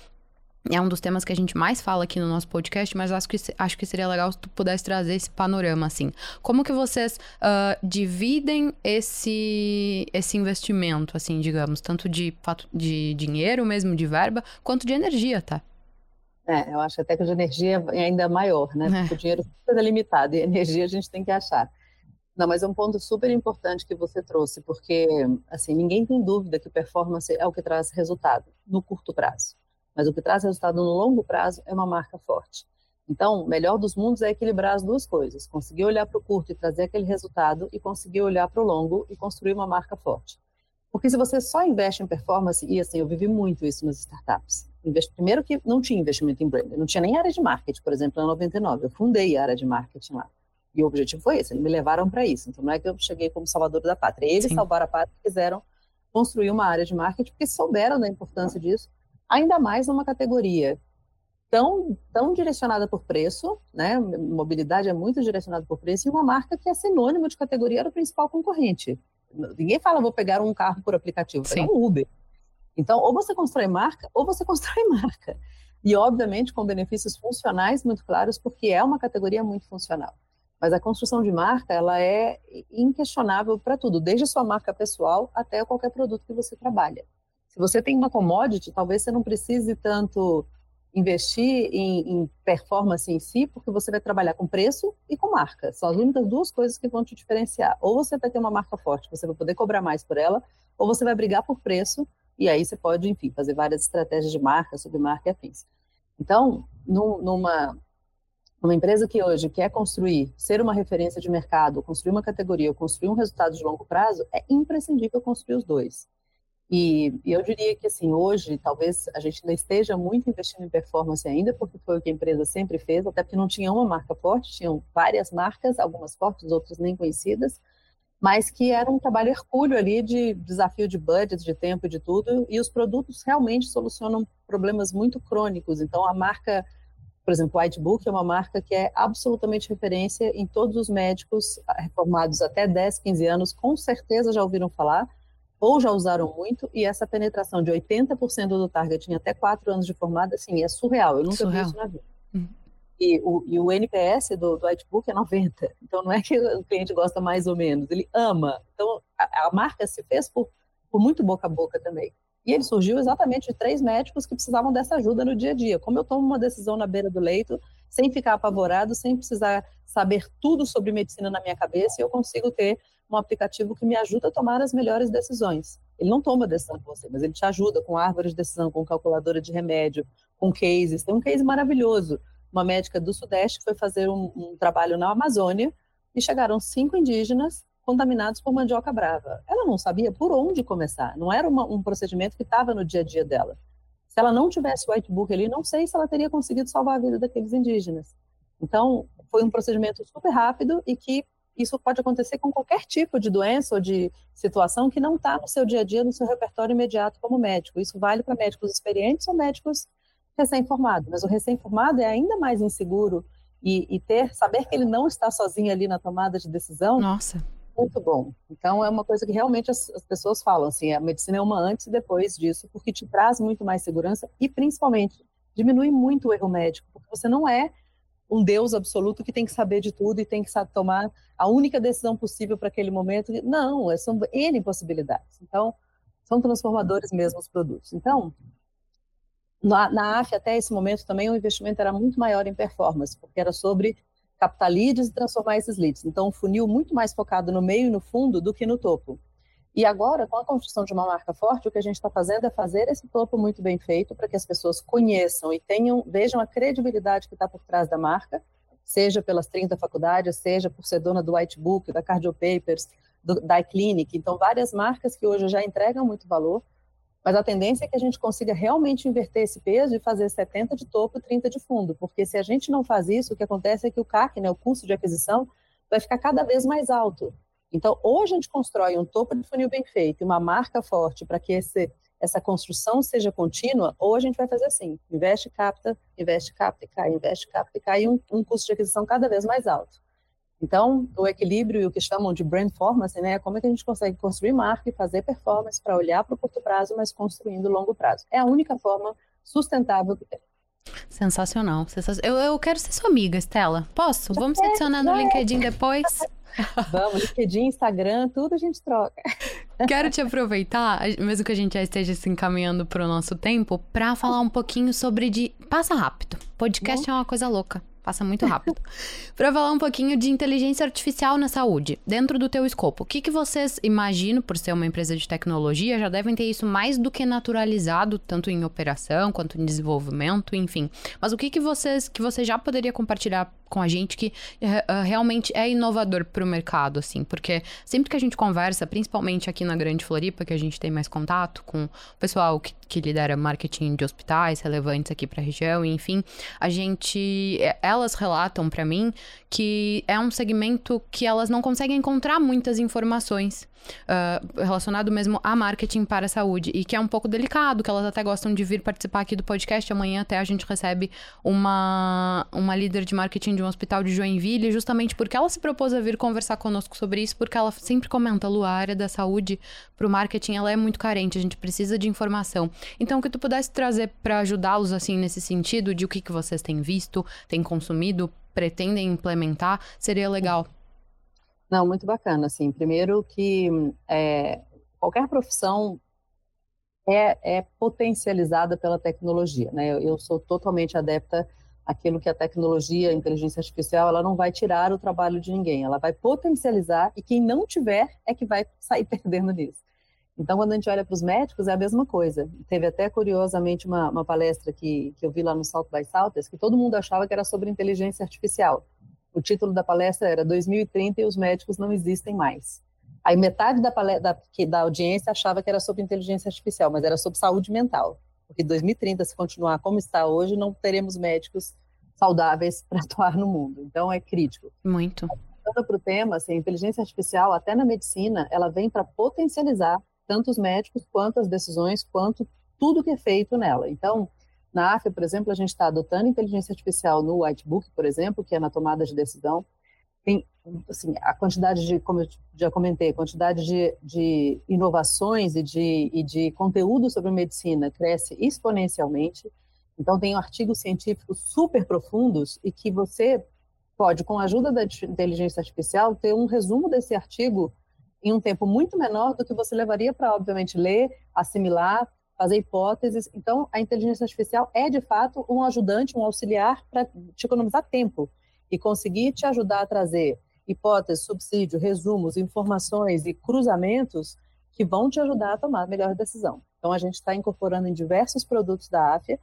é um dos temas que a gente mais fala aqui no nosso podcast, mas acho que, acho que seria legal se tu pudesse trazer esse panorama, assim. Como que vocês uh, dividem esse, esse investimento, assim, digamos, tanto de, de dinheiro mesmo, de verba, quanto de energia, tá? É, eu acho até que a de energia é ainda maior, né? É. Porque o dinheiro é limitado e a energia a gente tem que achar. Não, mas é um ponto super importante que você trouxe, porque, assim, ninguém tem dúvida que performance é o que traz resultado no curto prazo. Mas o que traz resultado no longo prazo é uma marca forte. Então, o melhor dos mundos é equilibrar as duas coisas: conseguir olhar para o curto e trazer aquele resultado, e conseguir olhar para o longo e construir uma marca forte. Porque se você só investe em performance, e assim, eu vivi muito isso nas startups. Primeiro que não tinha investimento em branding, não tinha nem área de marketing, por exemplo, na 99. Eu fundei a área de marketing lá. E o objetivo foi esse, eles me levaram para isso. Então não é que eu cheguei como salvador da pátria. Eles Sim. salvaram a pátria e quiseram construir uma área de marketing porque souberam da importância disso ainda mais numa categoria tão, tão direcionada por preço, né? Mobilidade é muito direcionada por preço, e uma marca que é sinônimo de categoria do principal concorrente. Ninguém fala, vou pegar um carro por aplicativo, é um Uber. Então, ou você constrói marca, ou você constrói marca. E, obviamente, com benefícios funcionais muito claros, porque é uma categoria muito funcional. Mas a construção de marca, ela é inquestionável para tudo, desde sua marca pessoal até qualquer produto que você trabalha. Se você tem uma commodity, talvez você não precise tanto investir em, em, performance em si, porque você vai trabalhar com preço e com marca. São as únicas duas coisas que vão te diferenciar. Ou você vai ter uma marca forte, você vai poder cobrar mais por ela, ou você vai brigar por preço, e aí você pode, enfim, fazer várias estratégias de marca, submarca e afins. Então, num, numa, numa empresa que hoje quer construir, ser uma referência de mercado, construir uma categoria, construir um resultado de longo prazo, é imprescindível construir os dois. E, e, eu diria que, assim, hoje, talvez a gente ainda esteja muito investindo em performance ainda, porque foi o que a empresa sempre fez, até porque não tinha uma marca forte, tinham várias marcas, algumas fortes, outras nem conhecidas, mas que era um trabalho hercúleo ali de desafio de budget, de tempo de tudo, e os produtos realmente solucionam problemas muito crônicos. Então, a marca, por exemplo, o Whitebook é uma marca que é absolutamente referência em todos os médicos reformados até 10, 15 anos, com certeza já ouviram falar, ou já usaram muito, e essa penetração de 80% do target em até 4 anos de formada, assim, é surreal. Eu nunca surreal. vi isso na vida. Uhum. E, o, e o NPS do, do Whitebook é 90. Então, não é que o cliente gosta mais ou menos, ele ama. Então, a, a marca se fez por, por muito boca a boca também. E ele surgiu exatamente de três médicos que precisavam dessa ajuda no dia a dia. Como eu tomo uma decisão na beira do leito, sem ficar apavorado, sem precisar saber tudo sobre medicina na minha cabeça, eu consigo ter um aplicativo que me ajuda a tomar as melhores decisões. Ele não toma decisão por você, mas ele te ajuda com árvore de decisão, com calculadora de remédio, com cases. Tem um case maravilhoso. Uma médica do Sudeste foi fazer um, um trabalho na Amazônia e chegaram cinco indígenas contaminados por mandioca brava. Ela não sabia por onde começar. Não era uma, um procedimento que estava no dia a dia dela. Se ela não tivesse o whitebook ali, não sei se ela teria conseguido salvar a vida daqueles indígenas. Então, foi um procedimento super rápido e que isso pode acontecer com qualquer tipo de doença ou de situação que não está no seu dia a dia, no seu repertório imediato como médico. Isso vale para médicos experientes ou médicos recém-formados. Mas o recém-formado é ainda mais inseguro e, e, ter, saber que ele não está sozinho ali na tomada de decisão. Nossa. Muito bom. Então é uma coisa que realmente as, as pessoas falam assim, a medicina é uma antes e depois disso, porque te traz muito mais segurança e principalmente diminui muito o erro médico, porque você não é um Deus absoluto que tem que saber de tudo e tem que tomar a única decisão possível para aquele momento. Não, é, são N possibilidades. Então, são transformadores mesmo os produtos. Então, na, na AF, até esse momento, também o investimento era muito maior em performance, porque era sobre captar leads e transformar esses leads. Então, um funil muito mais focado no meio e no fundo do que no topo. E agora, com a construção de uma marca forte, o que a gente está fazendo é fazer esse topo muito bem feito para que as pessoas conheçam e tenham, vejam a credibilidade que está por trás da marca, seja pelas 30 faculdades, seja por ser dona do Whitebook, da Cardio Papers, do, da iClinic. Então, várias marcas que hoje já entregam muito valor, mas a tendência é que a gente consiga realmente inverter esse peso e fazer 70 de topo e 30 de fundo, porque se a gente não faz isso, o que acontece é que o CAC, né, o custo de aquisição, vai ficar cada vez mais alto. Então, ou a gente constrói um topo de funil bem feito e uma marca forte para que esse, essa construção seja contínua, ou a gente vai fazer assim: investe, capta, investe, capta e cai, investe, capta e cai, e um, um custo de aquisição cada vez mais alto. Então, o equilíbrio e o que chamam de brand performance, né, é como é que a gente consegue construir marca e fazer performance para olhar para o curto prazo, mas construindo o longo prazo. É a única forma sustentável que tem. Sensacional. Eu, eu quero ser sua amiga, Estela. Posso? Vamos se adicionar no LinkedIn depois? Vamos, LinkedIn, Instagram, tudo a gente troca. Quero te aproveitar, mesmo que a gente já esteja se encaminhando para o nosso tempo, para falar um pouquinho sobre de passa rápido. Podcast é uma coisa louca. Passa muito rápido. Para falar um pouquinho de inteligência artificial na saúde, dentro do teu escopo, o que, que vocês imaginam, por ser uma empresa de tecnologia, já devem ter isso mais do que naturalizado, tanto em operação quanto em desenvolvimento, enfim. Mas o que, que vocês que você já poderia compartilhar com a gente que uh, realmente é inovador para o mercado, assim, porque sempre que a gente conversa, principalmente aqui na Grande Floripa, que a gente tem mais contato com o pessoal que, que lidera marketing de hospitais relevantes aqui para a região, enfim, a gente, é, elas relatam para mim que é um segmento que elas não conseguem encontrar muitas informações uh, relacionado mesmo a marketing para a saúde e que é um pouco delicado, que elas até gostam de vir participar aqui do podcast. Amanhã até a gente recebe uma, uma líder de marketing de um hospital de Joinville, justamente porque ela se propôs a vir conversar conosco sobre isso, porque ela sempre comenta, Lu, a área da saúde para o marketing ela é muito carente, a gente precisa de informação. Então, o que tu pudesse trazer para ajudá-los assim nesse sentido de o que, que vocês têm visto, têm consumido, pretendem implementar, seria legal. Não, muito bacana, assim. Primeiro que é, qualquer profissão é, é, potencializada pela tecnologia, né? Eu, eu, sou totalmente adepta àquilo que a tecnologia, a inteligência artificial, ela não vai tirar o trabalho de ninguém, ela vai potencializar e quem não tiver é que vai sair perdendo nisso. Então, quando a gente olha para os médicos, é a mesma coisa. Teve até, curiosamente, uma, uma palestra que, que eu vi lá no Salto by Salters, que todo mundo achava que era sobre inteligência artificial. O título da palestra era 2030 e os médicos não existem mais. Aí metade da, palestra, da, da audiência achava que era sobre inteligência artificial, mas era sobre saúde mental. Porque 2030, se continuar como está hoje, não teremos médicos saudáveis para atuar no mundo. Então é crítico. Muito. Voltando para o tema, assim, a inteligência artificial, até na medicina, ela vem para potencializar tanto os médicos quanto as decisões, quanto tudo que é feito nela. Então, na AFA, por exemplo, a gente está adotando inteligência artificial no Whitebook, por exemplo, que é na tomada de decisão. Tem, assim, a quantidade de, como eu já comentei, a quantidade de, de inovações e de, e de conteúdo sobre medicina cresce exponencialmente. Então, tem artigos científicos super profundos e que você pode, com a ajuda da inteligência artificial, ter um resumo desse artigo em um tempo muito menor do que você levaria para, obviamente, ler, assimilar fazer hipóteses. Então, a inteligência artificial é, de fato, um ajudante, um auxiliar para te economizar tempo e conseguir te ajudar a trazer hipóteses, subsídio, resumos, informações e cruzamentos que vão te ajudar a tomar a melhor decisão. Então, a gente está incorporando em diversos produtos da AFIA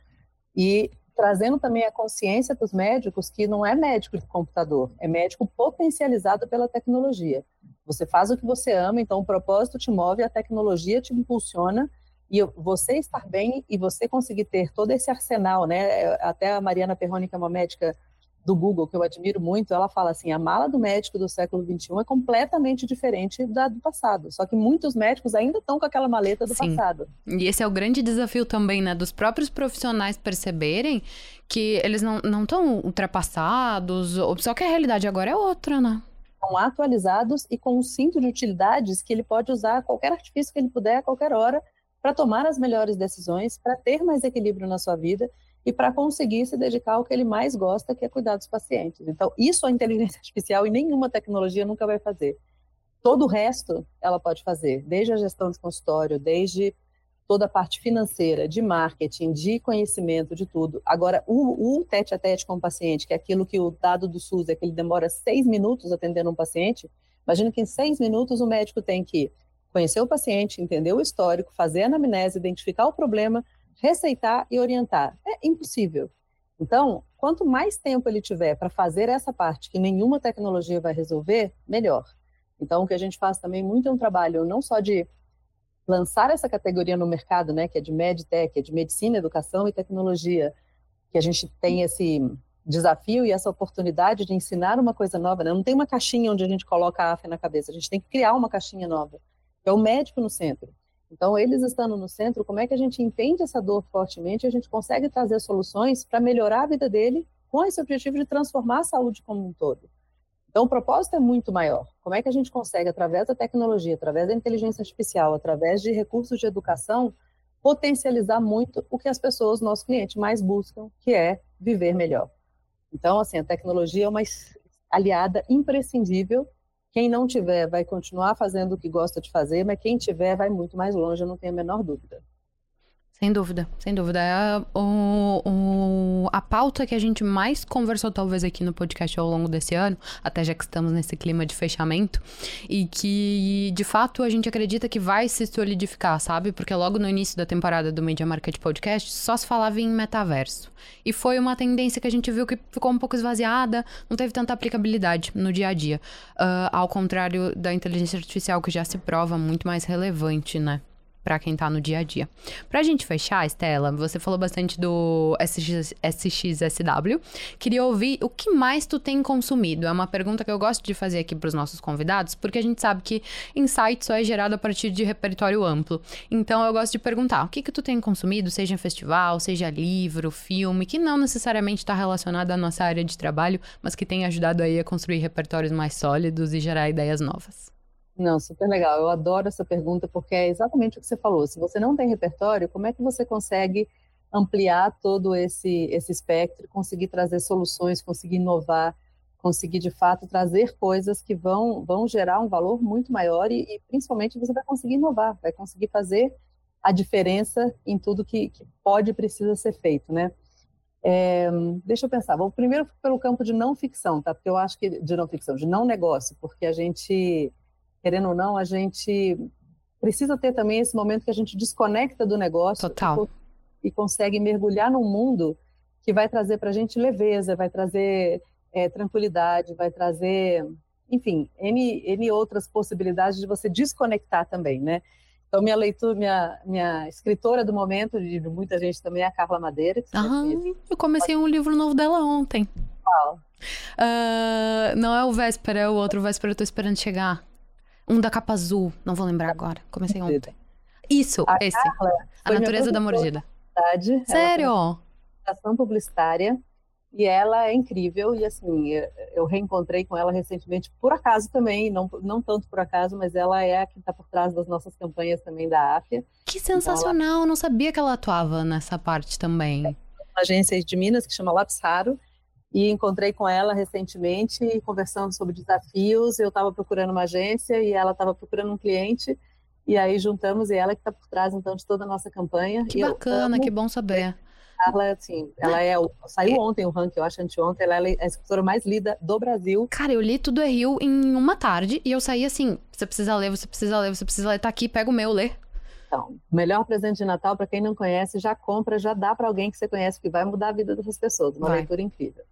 E trazendo também a consciência para os médicos que não é médico de computador, é médico potencializado pela tecnologia. Você faz o que você ama, então o propósito te move, a tecnologia te impulsiona e você estar bem e você conseguir ter todo esse arsenal, né? Até a Mariana Perroni, que é uma médica do Google, que eu admiro muito, ela fala assim: a mala do médico do século XXI é completamente diferente da do passado. Só que muitos médicos ainda estão com aquela maleta do Sim. passado. E esse é o grande desafio também, né? Dos próprios profissionais perceberem que eles não estão ultrapassados, só que a realidade agora é outra, né? Estão atualizados e com um cinto de utilidades que ele pode usar qualquer artifício que ele puder a qualquer hora para tomar as melhores decisões, para ter mais equilíbrio na sua vida e para conseguir se dedicar ao que ele mais gosta, que é cuidar dos pacientes. Então, isso a inteligência artificial e nenhuma tecnologia nunca vai fazer. Todo o resto ela pode fazer, desde a gestão de consultório, desde toda a parte financeira, de marketing, de conhecimento, de tudo. Agora, o, o tete a tete com o paciente, que é aquilo que o dado do SUS é que ele demora seis minutos atendendo um paciente, imagina que em seis minutos o médico tem que conhecer o paciente, entender o histórico, fazer a anamnese, identificar o problema, receitar e orientar. É impossível. Então, quanto mais tempo ele tiver para fazer essa parte que nenhuma tecnologia vai resolver, melhor. Então, o que a gente faz também muito é um trabalho não só de lançar essa categoria no mercado, né, que é de MedTech, é de medicina, educação e tecnologia, que a gente tem esse desafio e essa oportunidade de ensinar uma coisa nova. Né? Não tem uma caixinha onde a gente coloca a AFE na cabeça, a gente tem que criar uma caixinha nova, é o médico no centro. Então, eles estando no centro, como é que a gente entende essa dor fortemente e a gente consegue trazer soluções para melhorar a vida dele com esse objetivo de transformar a saúde como um todo? Então, o propósito é muito maior. Como é que a gente consegue, através da tecnologia, através da inteligência artificial, através de recursos de educação, potencializar muito o que as pessoas, nossos clientes, mais buscam, que é viver melhor. Então, assim, a tecnologia é uma aliada imprescindível quem não tiver vai continuar fazendo o que gosta de fazer, mas quem tiver vai muito mais longe, eu não tenho a menor dúvida. Sem dúvida, sem dúvida. É o, o, a pauta que a gente mais conversou, talvez, aqui no podcast ao longo desse ano, até já que estamos nesse clima de fechamento, e que, de fato, a gente acredita que vai se solidificar, sabe? Porque logo no início da temporada do Media Market Podcast só se falava em metaverso. E foi uma tendência que a gente viu que ficou um pouco esvaziada, não teve tanta aplicabilidade no dia a dia. Uh, ao contrário da inteligência artificial, que já se prova muito mais relevante, né? Para quem tá no dia a dia. Pra gente fechar, Estela, você falou bastante do SX, SXSW. Queria ouvir o que mais tu tem consumido. É uma pergunta que eu gosto de fazer aqui pros nossos convidados, porque a gente sabe que insight só é gerado a partir de repertório amplo. Então eu gosto de perguntar, o que que tu tem consumido, seja em festival, seja livro, filme, que não necessariamente está relacionado à nossa área de trabalho, mas que tem ajudado aí a construir repertórios mais sólidos e gerar ideias novas. Não, super legal. Eu adoro essa pergunta porque é exatamente o que você falou. Se você não tem repertório, como é que você consegue ampliar todo esse, esse espectro, conseguir trazer soluções, conseguir inovar, conseguir de fato trazer coisas que vão, vão gerar um valor muito maior e, e principalmente você vai conseguir inovar, vai conseguir fazer a diferença em tudo que, que pode e precisa ser feito, né? É, deixa eu pensar. Vou primeiro pelo campo de não ficção, tá? Porque eu acho que de não ficção, de não negócio, porque a gente querendo ou não, a gente precisa ter também esse momento que a gente desconecta do negócio Total. E, consegue mergulhar num mundo que vai trazer para a gente leveza, vai trazer é, tranquilidade, vai trazer, enfim, N, N outras possibilidades de você desconectar também, né? Então, minha leitura, minha, minha escritora do momento, de muita gente também, é a Carla Madeira. Ah, eu comecei um livro novo dela ontem. Qual? Uh, não é o Véspera, é o outro. O Véspera eu tô esperando chegar. Um da capa azul, não vou lembrar agora. Comecei ontem. Isso, a esse. a natureza da mordida. Sério? Ação publicitária. E ela é incrível, e assim, eu reencontrei com ela recentemente, por acaso também, não, não tanto por acaso, mas ela é a que está por trás das nossas campanhas também da AFIA. Que sensacional, então ela... não sabia que ela atuava nessa parte também. É uma agência de Minas que chama Lápis Raro, e encontrei com ela recentemente, conversando sobre desafios. Eu estava procurando uma agência e ela estava procurando um cliente. E aí juntamos e ela que está por trás então de toda a nossa campanha. Que bacana, amo... que bom saber. Ela, assim, ela é, saiu é. ontem o ranking, eu acho, anteontem, ela é a escritora mais lida do Brasil. Cara, eu li tudo é Rio em uma tarde e eu saí assim, você precisa ler, você precisa ler, você precisa ler, tá aqui, pega o meu, lê. Então, melhor presente de Natal, para quem não conhece, já compra, já dá para alguém que você conhece, que vai mudar a vida dessas pessoas. Uma vai. leitura incrível.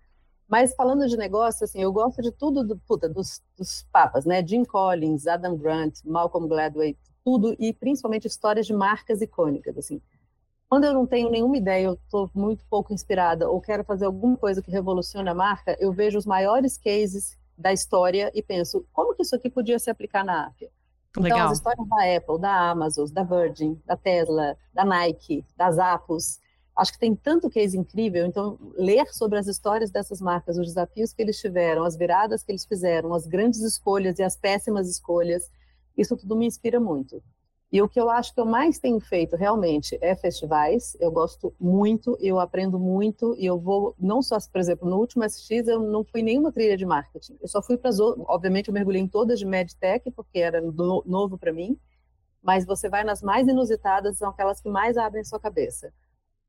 Mas falando de negócio, assim, eu gosto de tudo do, puta, dos, dos papas, né? Jim Collins, Adam Grant, Malcolm Gladwell, tudo, e principalmente histórias de marcas icônicas, assim. Quando eu não tenho nenhuma ideia, eu estou muito pouco inspirada ou quero fazer alguma coisa que revolucione a marca, eu vejo os maiores cases da história e penso, como que isso aqui podia se aplicar na África? Então, as histórias da Apple, da Amazon, da Virgin, da Tesla, da Nike, das Zappos, acho que tem tanto case incrível. Então, ler sobre as histórias dessas marcas, os desafios que eles tiveram, as viradas que eles fizeram, as grandes escolhas e as péssimas escolhas, isso tudo me inspira muito. E o que eu acho que eu mais tenho feito realmente é festivais. Eu gosto muito, eu aprendo muito e eu vou não só, por exemplo, no último SX eu não fui nenhuma trilha de marketing. Eu só fui para as obviamente eu mergulhei em todas de medtech porque era novo para mim, mas você vai nas mais inusitadas, são aquelas que mais abrem sua cabeça.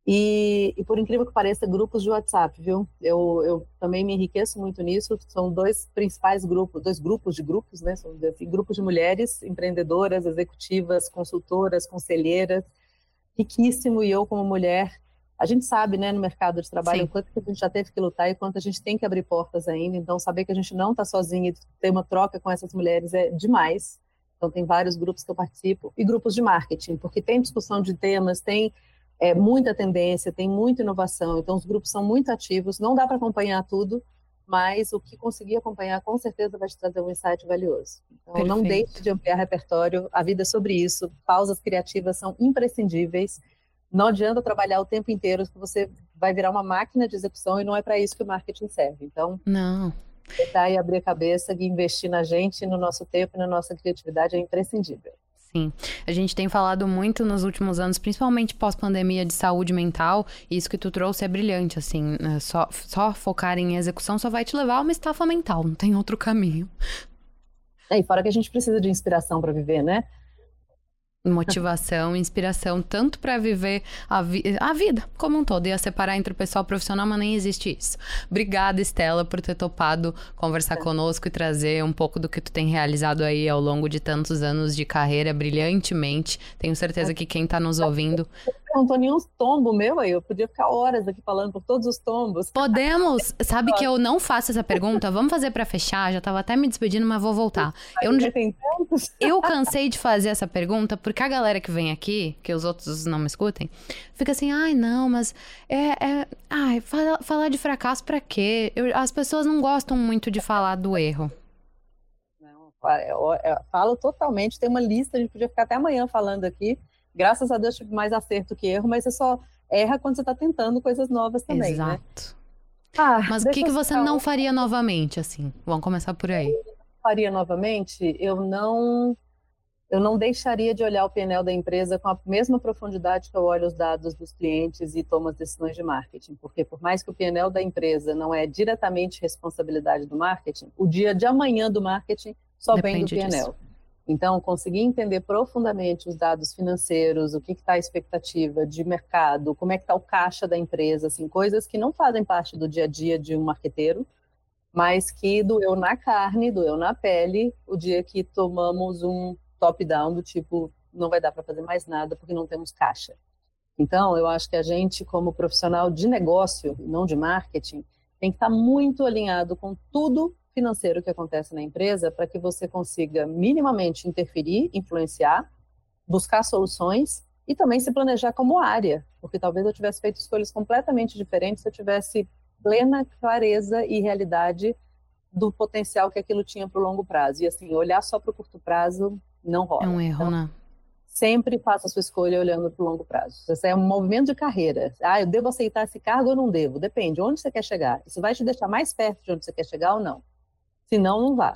E, e, por incrível que pareça, grupos de WhatsApp, viu? Eu, eu, também me enriqueço muito nisso. São dois principais grupos, dois grupos de grupos, né? São assim, grupos de mulheres empreendedoras, executivas, consultoras, conselheiras. Riquíssimo. E eu, como mulher, a gente sabe, né, no mercado de trabalho, Sim. o quanto que a gente já teve que lutar e quanto a gente tem que abrir portas ainda. Então, saber que a gente não está sozinha e ter uma troca com essas mulheres é demais. Então, tem vários grupos que eu participo. E grupos de marketing, porque tem discussão de temas, tem é, muita tendência, tem muita inovação, então os grupos são muito ativos, não dá para acompanhar tudo, mas o que conseguir acompanhar com certeza vai te trazer um insight valioso. Então Perfeito. não deixe de ampliar repertório, a vida é sobre isso, pausas criativas são imprescindíveis, não adianta trabalhar o tempo inteiro, que você vai virar uma máquina de execução e não é para isso que o marketing serve. Então, não. Tentar e abrir a cabeça e investir na gente, no nosso tempo e na nossa criatividade é imprescindível. Sim. A gente tem falado muito nos últimos anos, principalmente pós-pandemia, de saúde mental. E isso que tu trouxe é brilhante, assim. Né? Só, só focar em execução só vai te levar a uma estafa mental, não tem outro caminho. É, e fora que a gente precisa de inspiração para viver, né? Motivação, inspiração, tanto para viver a, vi a, vida como um todo. Ia separar entre o pessoal profissional, mas nem existe isso. Obrigada, Estela, por ter topado conversar é. conosco e trazer um pouco do que tu tem realizado aí ao longo de tantos anos de carreira brilhantemente. Tenho certeza que quem está nos ouvindo não tô nenhum tombo meu aí, eu podia ficar horas aqui falando por todos os tombos. Podemos. Sabe que eu não faço essa pergunta? Vamos fazer para fechar, já tava até me despedindo, mas vou voltar. Eu, eu cansei de fazer essa pergunta porque a galera que vem aqui, que os outros não me escutem, fica assim, ai não, mas é, é ai, fala, falar de fracasso para quê? Eu, as pessoas não gostam muito de falar do erro. Não, eu, eu falo totalmente, tem uma lista, a gente podia ficar até amanhã falando aqui, graças a Deus tive mais acerto que erro, mas você só erra quando você está tentando coisas novas também, né? Exato. né? Ah, mas o que, que você não faria novamente, assim? Vamos começar por aí. Eu faria novamente? Eu não eu não deixaria de olhar o PNL da empresa com a mesma profundidade que eu olho os dados dos clientes e tomo as decisões de marketing, porque por mais que o PNL da empresa não é diretamente responsabilidade do marketing, o dia de amanhã do marketing só Depende vem do PNL. Disso. Então, conseguir entender profundamente os dados financeiros, o que está a expectativa de mercado, como é que está o caixa da empresa, assim, coisas que não fazem parte do dia a dia de um marqueteiro, mas que doeu na carne, doeu na pele, o dia que tomamos um top-down do tipo, não vai dar para fazer mais nada porque não temos caixa. Então, eu acho que a gente, como profissional de negócio, não de marketing, tem que estar tá muito alinhado com tudo financeiro que acontece na empresa para que você consiga minimamente interferir, influenciar, buscar soluções e também se planejar como área, porque talvez eu tivesse feito escolhas completamente diferentes se eu tivesse plena clareza e realidade do potencial que aquilo tinha para o longo prazo. E assim, olhar só para o curto prazo não rola. É um erro, então, né? Sempre faça a sua escolha olhando para o longo prazo. Esse é um movimento de carreira. Ah, eu devo aceitar esse cargo ou não devo? Depende. Onde você quer chegar? Isso vai te deixar mais perto de onde você quer chegar ou não? Senão, não vá.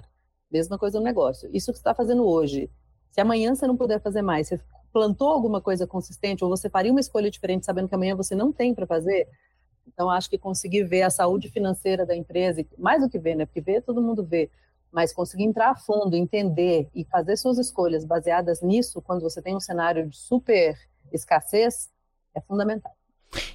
Mesma coisa no negócio. Isso que você está fazendo hoje. Se amanhã você não puder fazer mais, você plantou alguma coisa consistente, ou você faria uma escolha diferente sabendo que amanhã você não tem para fazer, então acho que conseguir ver a saúde financeira da empresa, mais do que ver, né? Porque ver todo mundo vê, mas conseguir entrar a fundo, entender e fazer suas escolhas baseadas nisso, quando você tem um cenário de super escassez, é fundamental.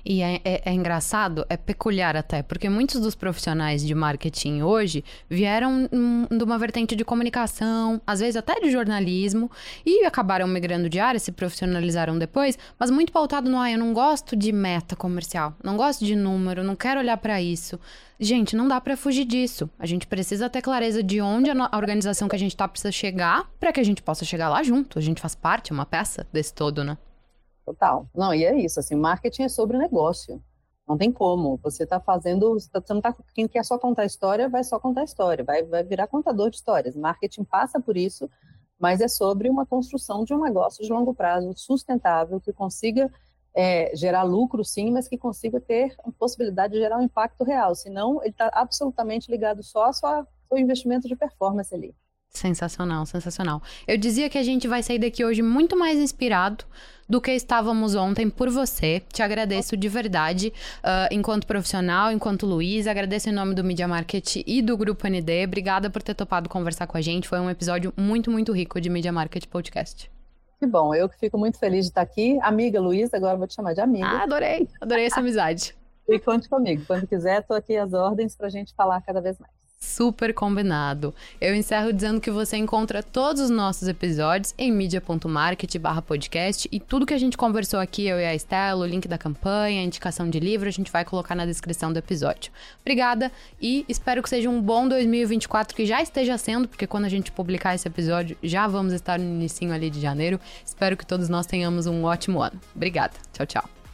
E é, é, é, engraçado, é peculiar até, porque muitos dos profissionais de marketing hoje vieram de uma vertente de comunicação, às vezes até de jornalismo, e acabaram migrando de área, se profissionalizaram depois, mas muito pautado no, ah, eu não gosto de meta comercial, não gosto de número, não quero olhar para isso. Gente, não dá para fugir disso. A gente precisa ter clareza de onde a, a organização que a gente tá precisa chegar para que a gente possa chegar lá junto. A gente faz parte, uma peça desse todo, né? Total. Não, e é isso, assim, marketing é sobre negócio. Não tem como. Você está fazendo. Você não tá, quem quer só contar história, vai só contar história, vai, vai virar contador de histórias. Marketing passa por isso, mas é sobre uma construção de um negócio de longo prazo, sustentável, que consiga é, gerar lucro, sim, mas que consiga ter a possibilidade de gerar um impacto real. Senão, ele está absolutamente ligado só ao investimento de performance ali. Sensacional, sensacional. Eu dizia que a gente vai sair daqui hoje muito mais inspirado do que estávamos ontem por você. Te agradeço de verdade, uh, enquanto profissional, enquanto Luiz. Agradeço em nome do Media Market e do Grupo ND. Obrigada por ter topado conversar com a gente. Foi um episódio muito, muito rico de Media Market Podcast. Que bom, eu que fico muito feliz de estar aqui. Amiga Luiz, agora vou te chamar de amiga. Ah, adorei, adorei essa amizade. e conte comigo, quando quiser, estou aqui às ordens para a gente falar cada vez mais. Super combinado. Eu encerro dizendo que você encontra todos os nossos episódios em media.market podcast e tudo que a gente conversou aqui, eu e a Estela, o link da campanha, a indicação de livro, a gente vai colocar na descrição do episódio. Obrigada e espero que seja um bom 2024, que já esteja sendo, porque quando a gente publicar esse episódio, já vamos estar no início ali de janeiro. Espero que todos nós tenhamos um ótimo ano. Obrigada. Tchau, tchau.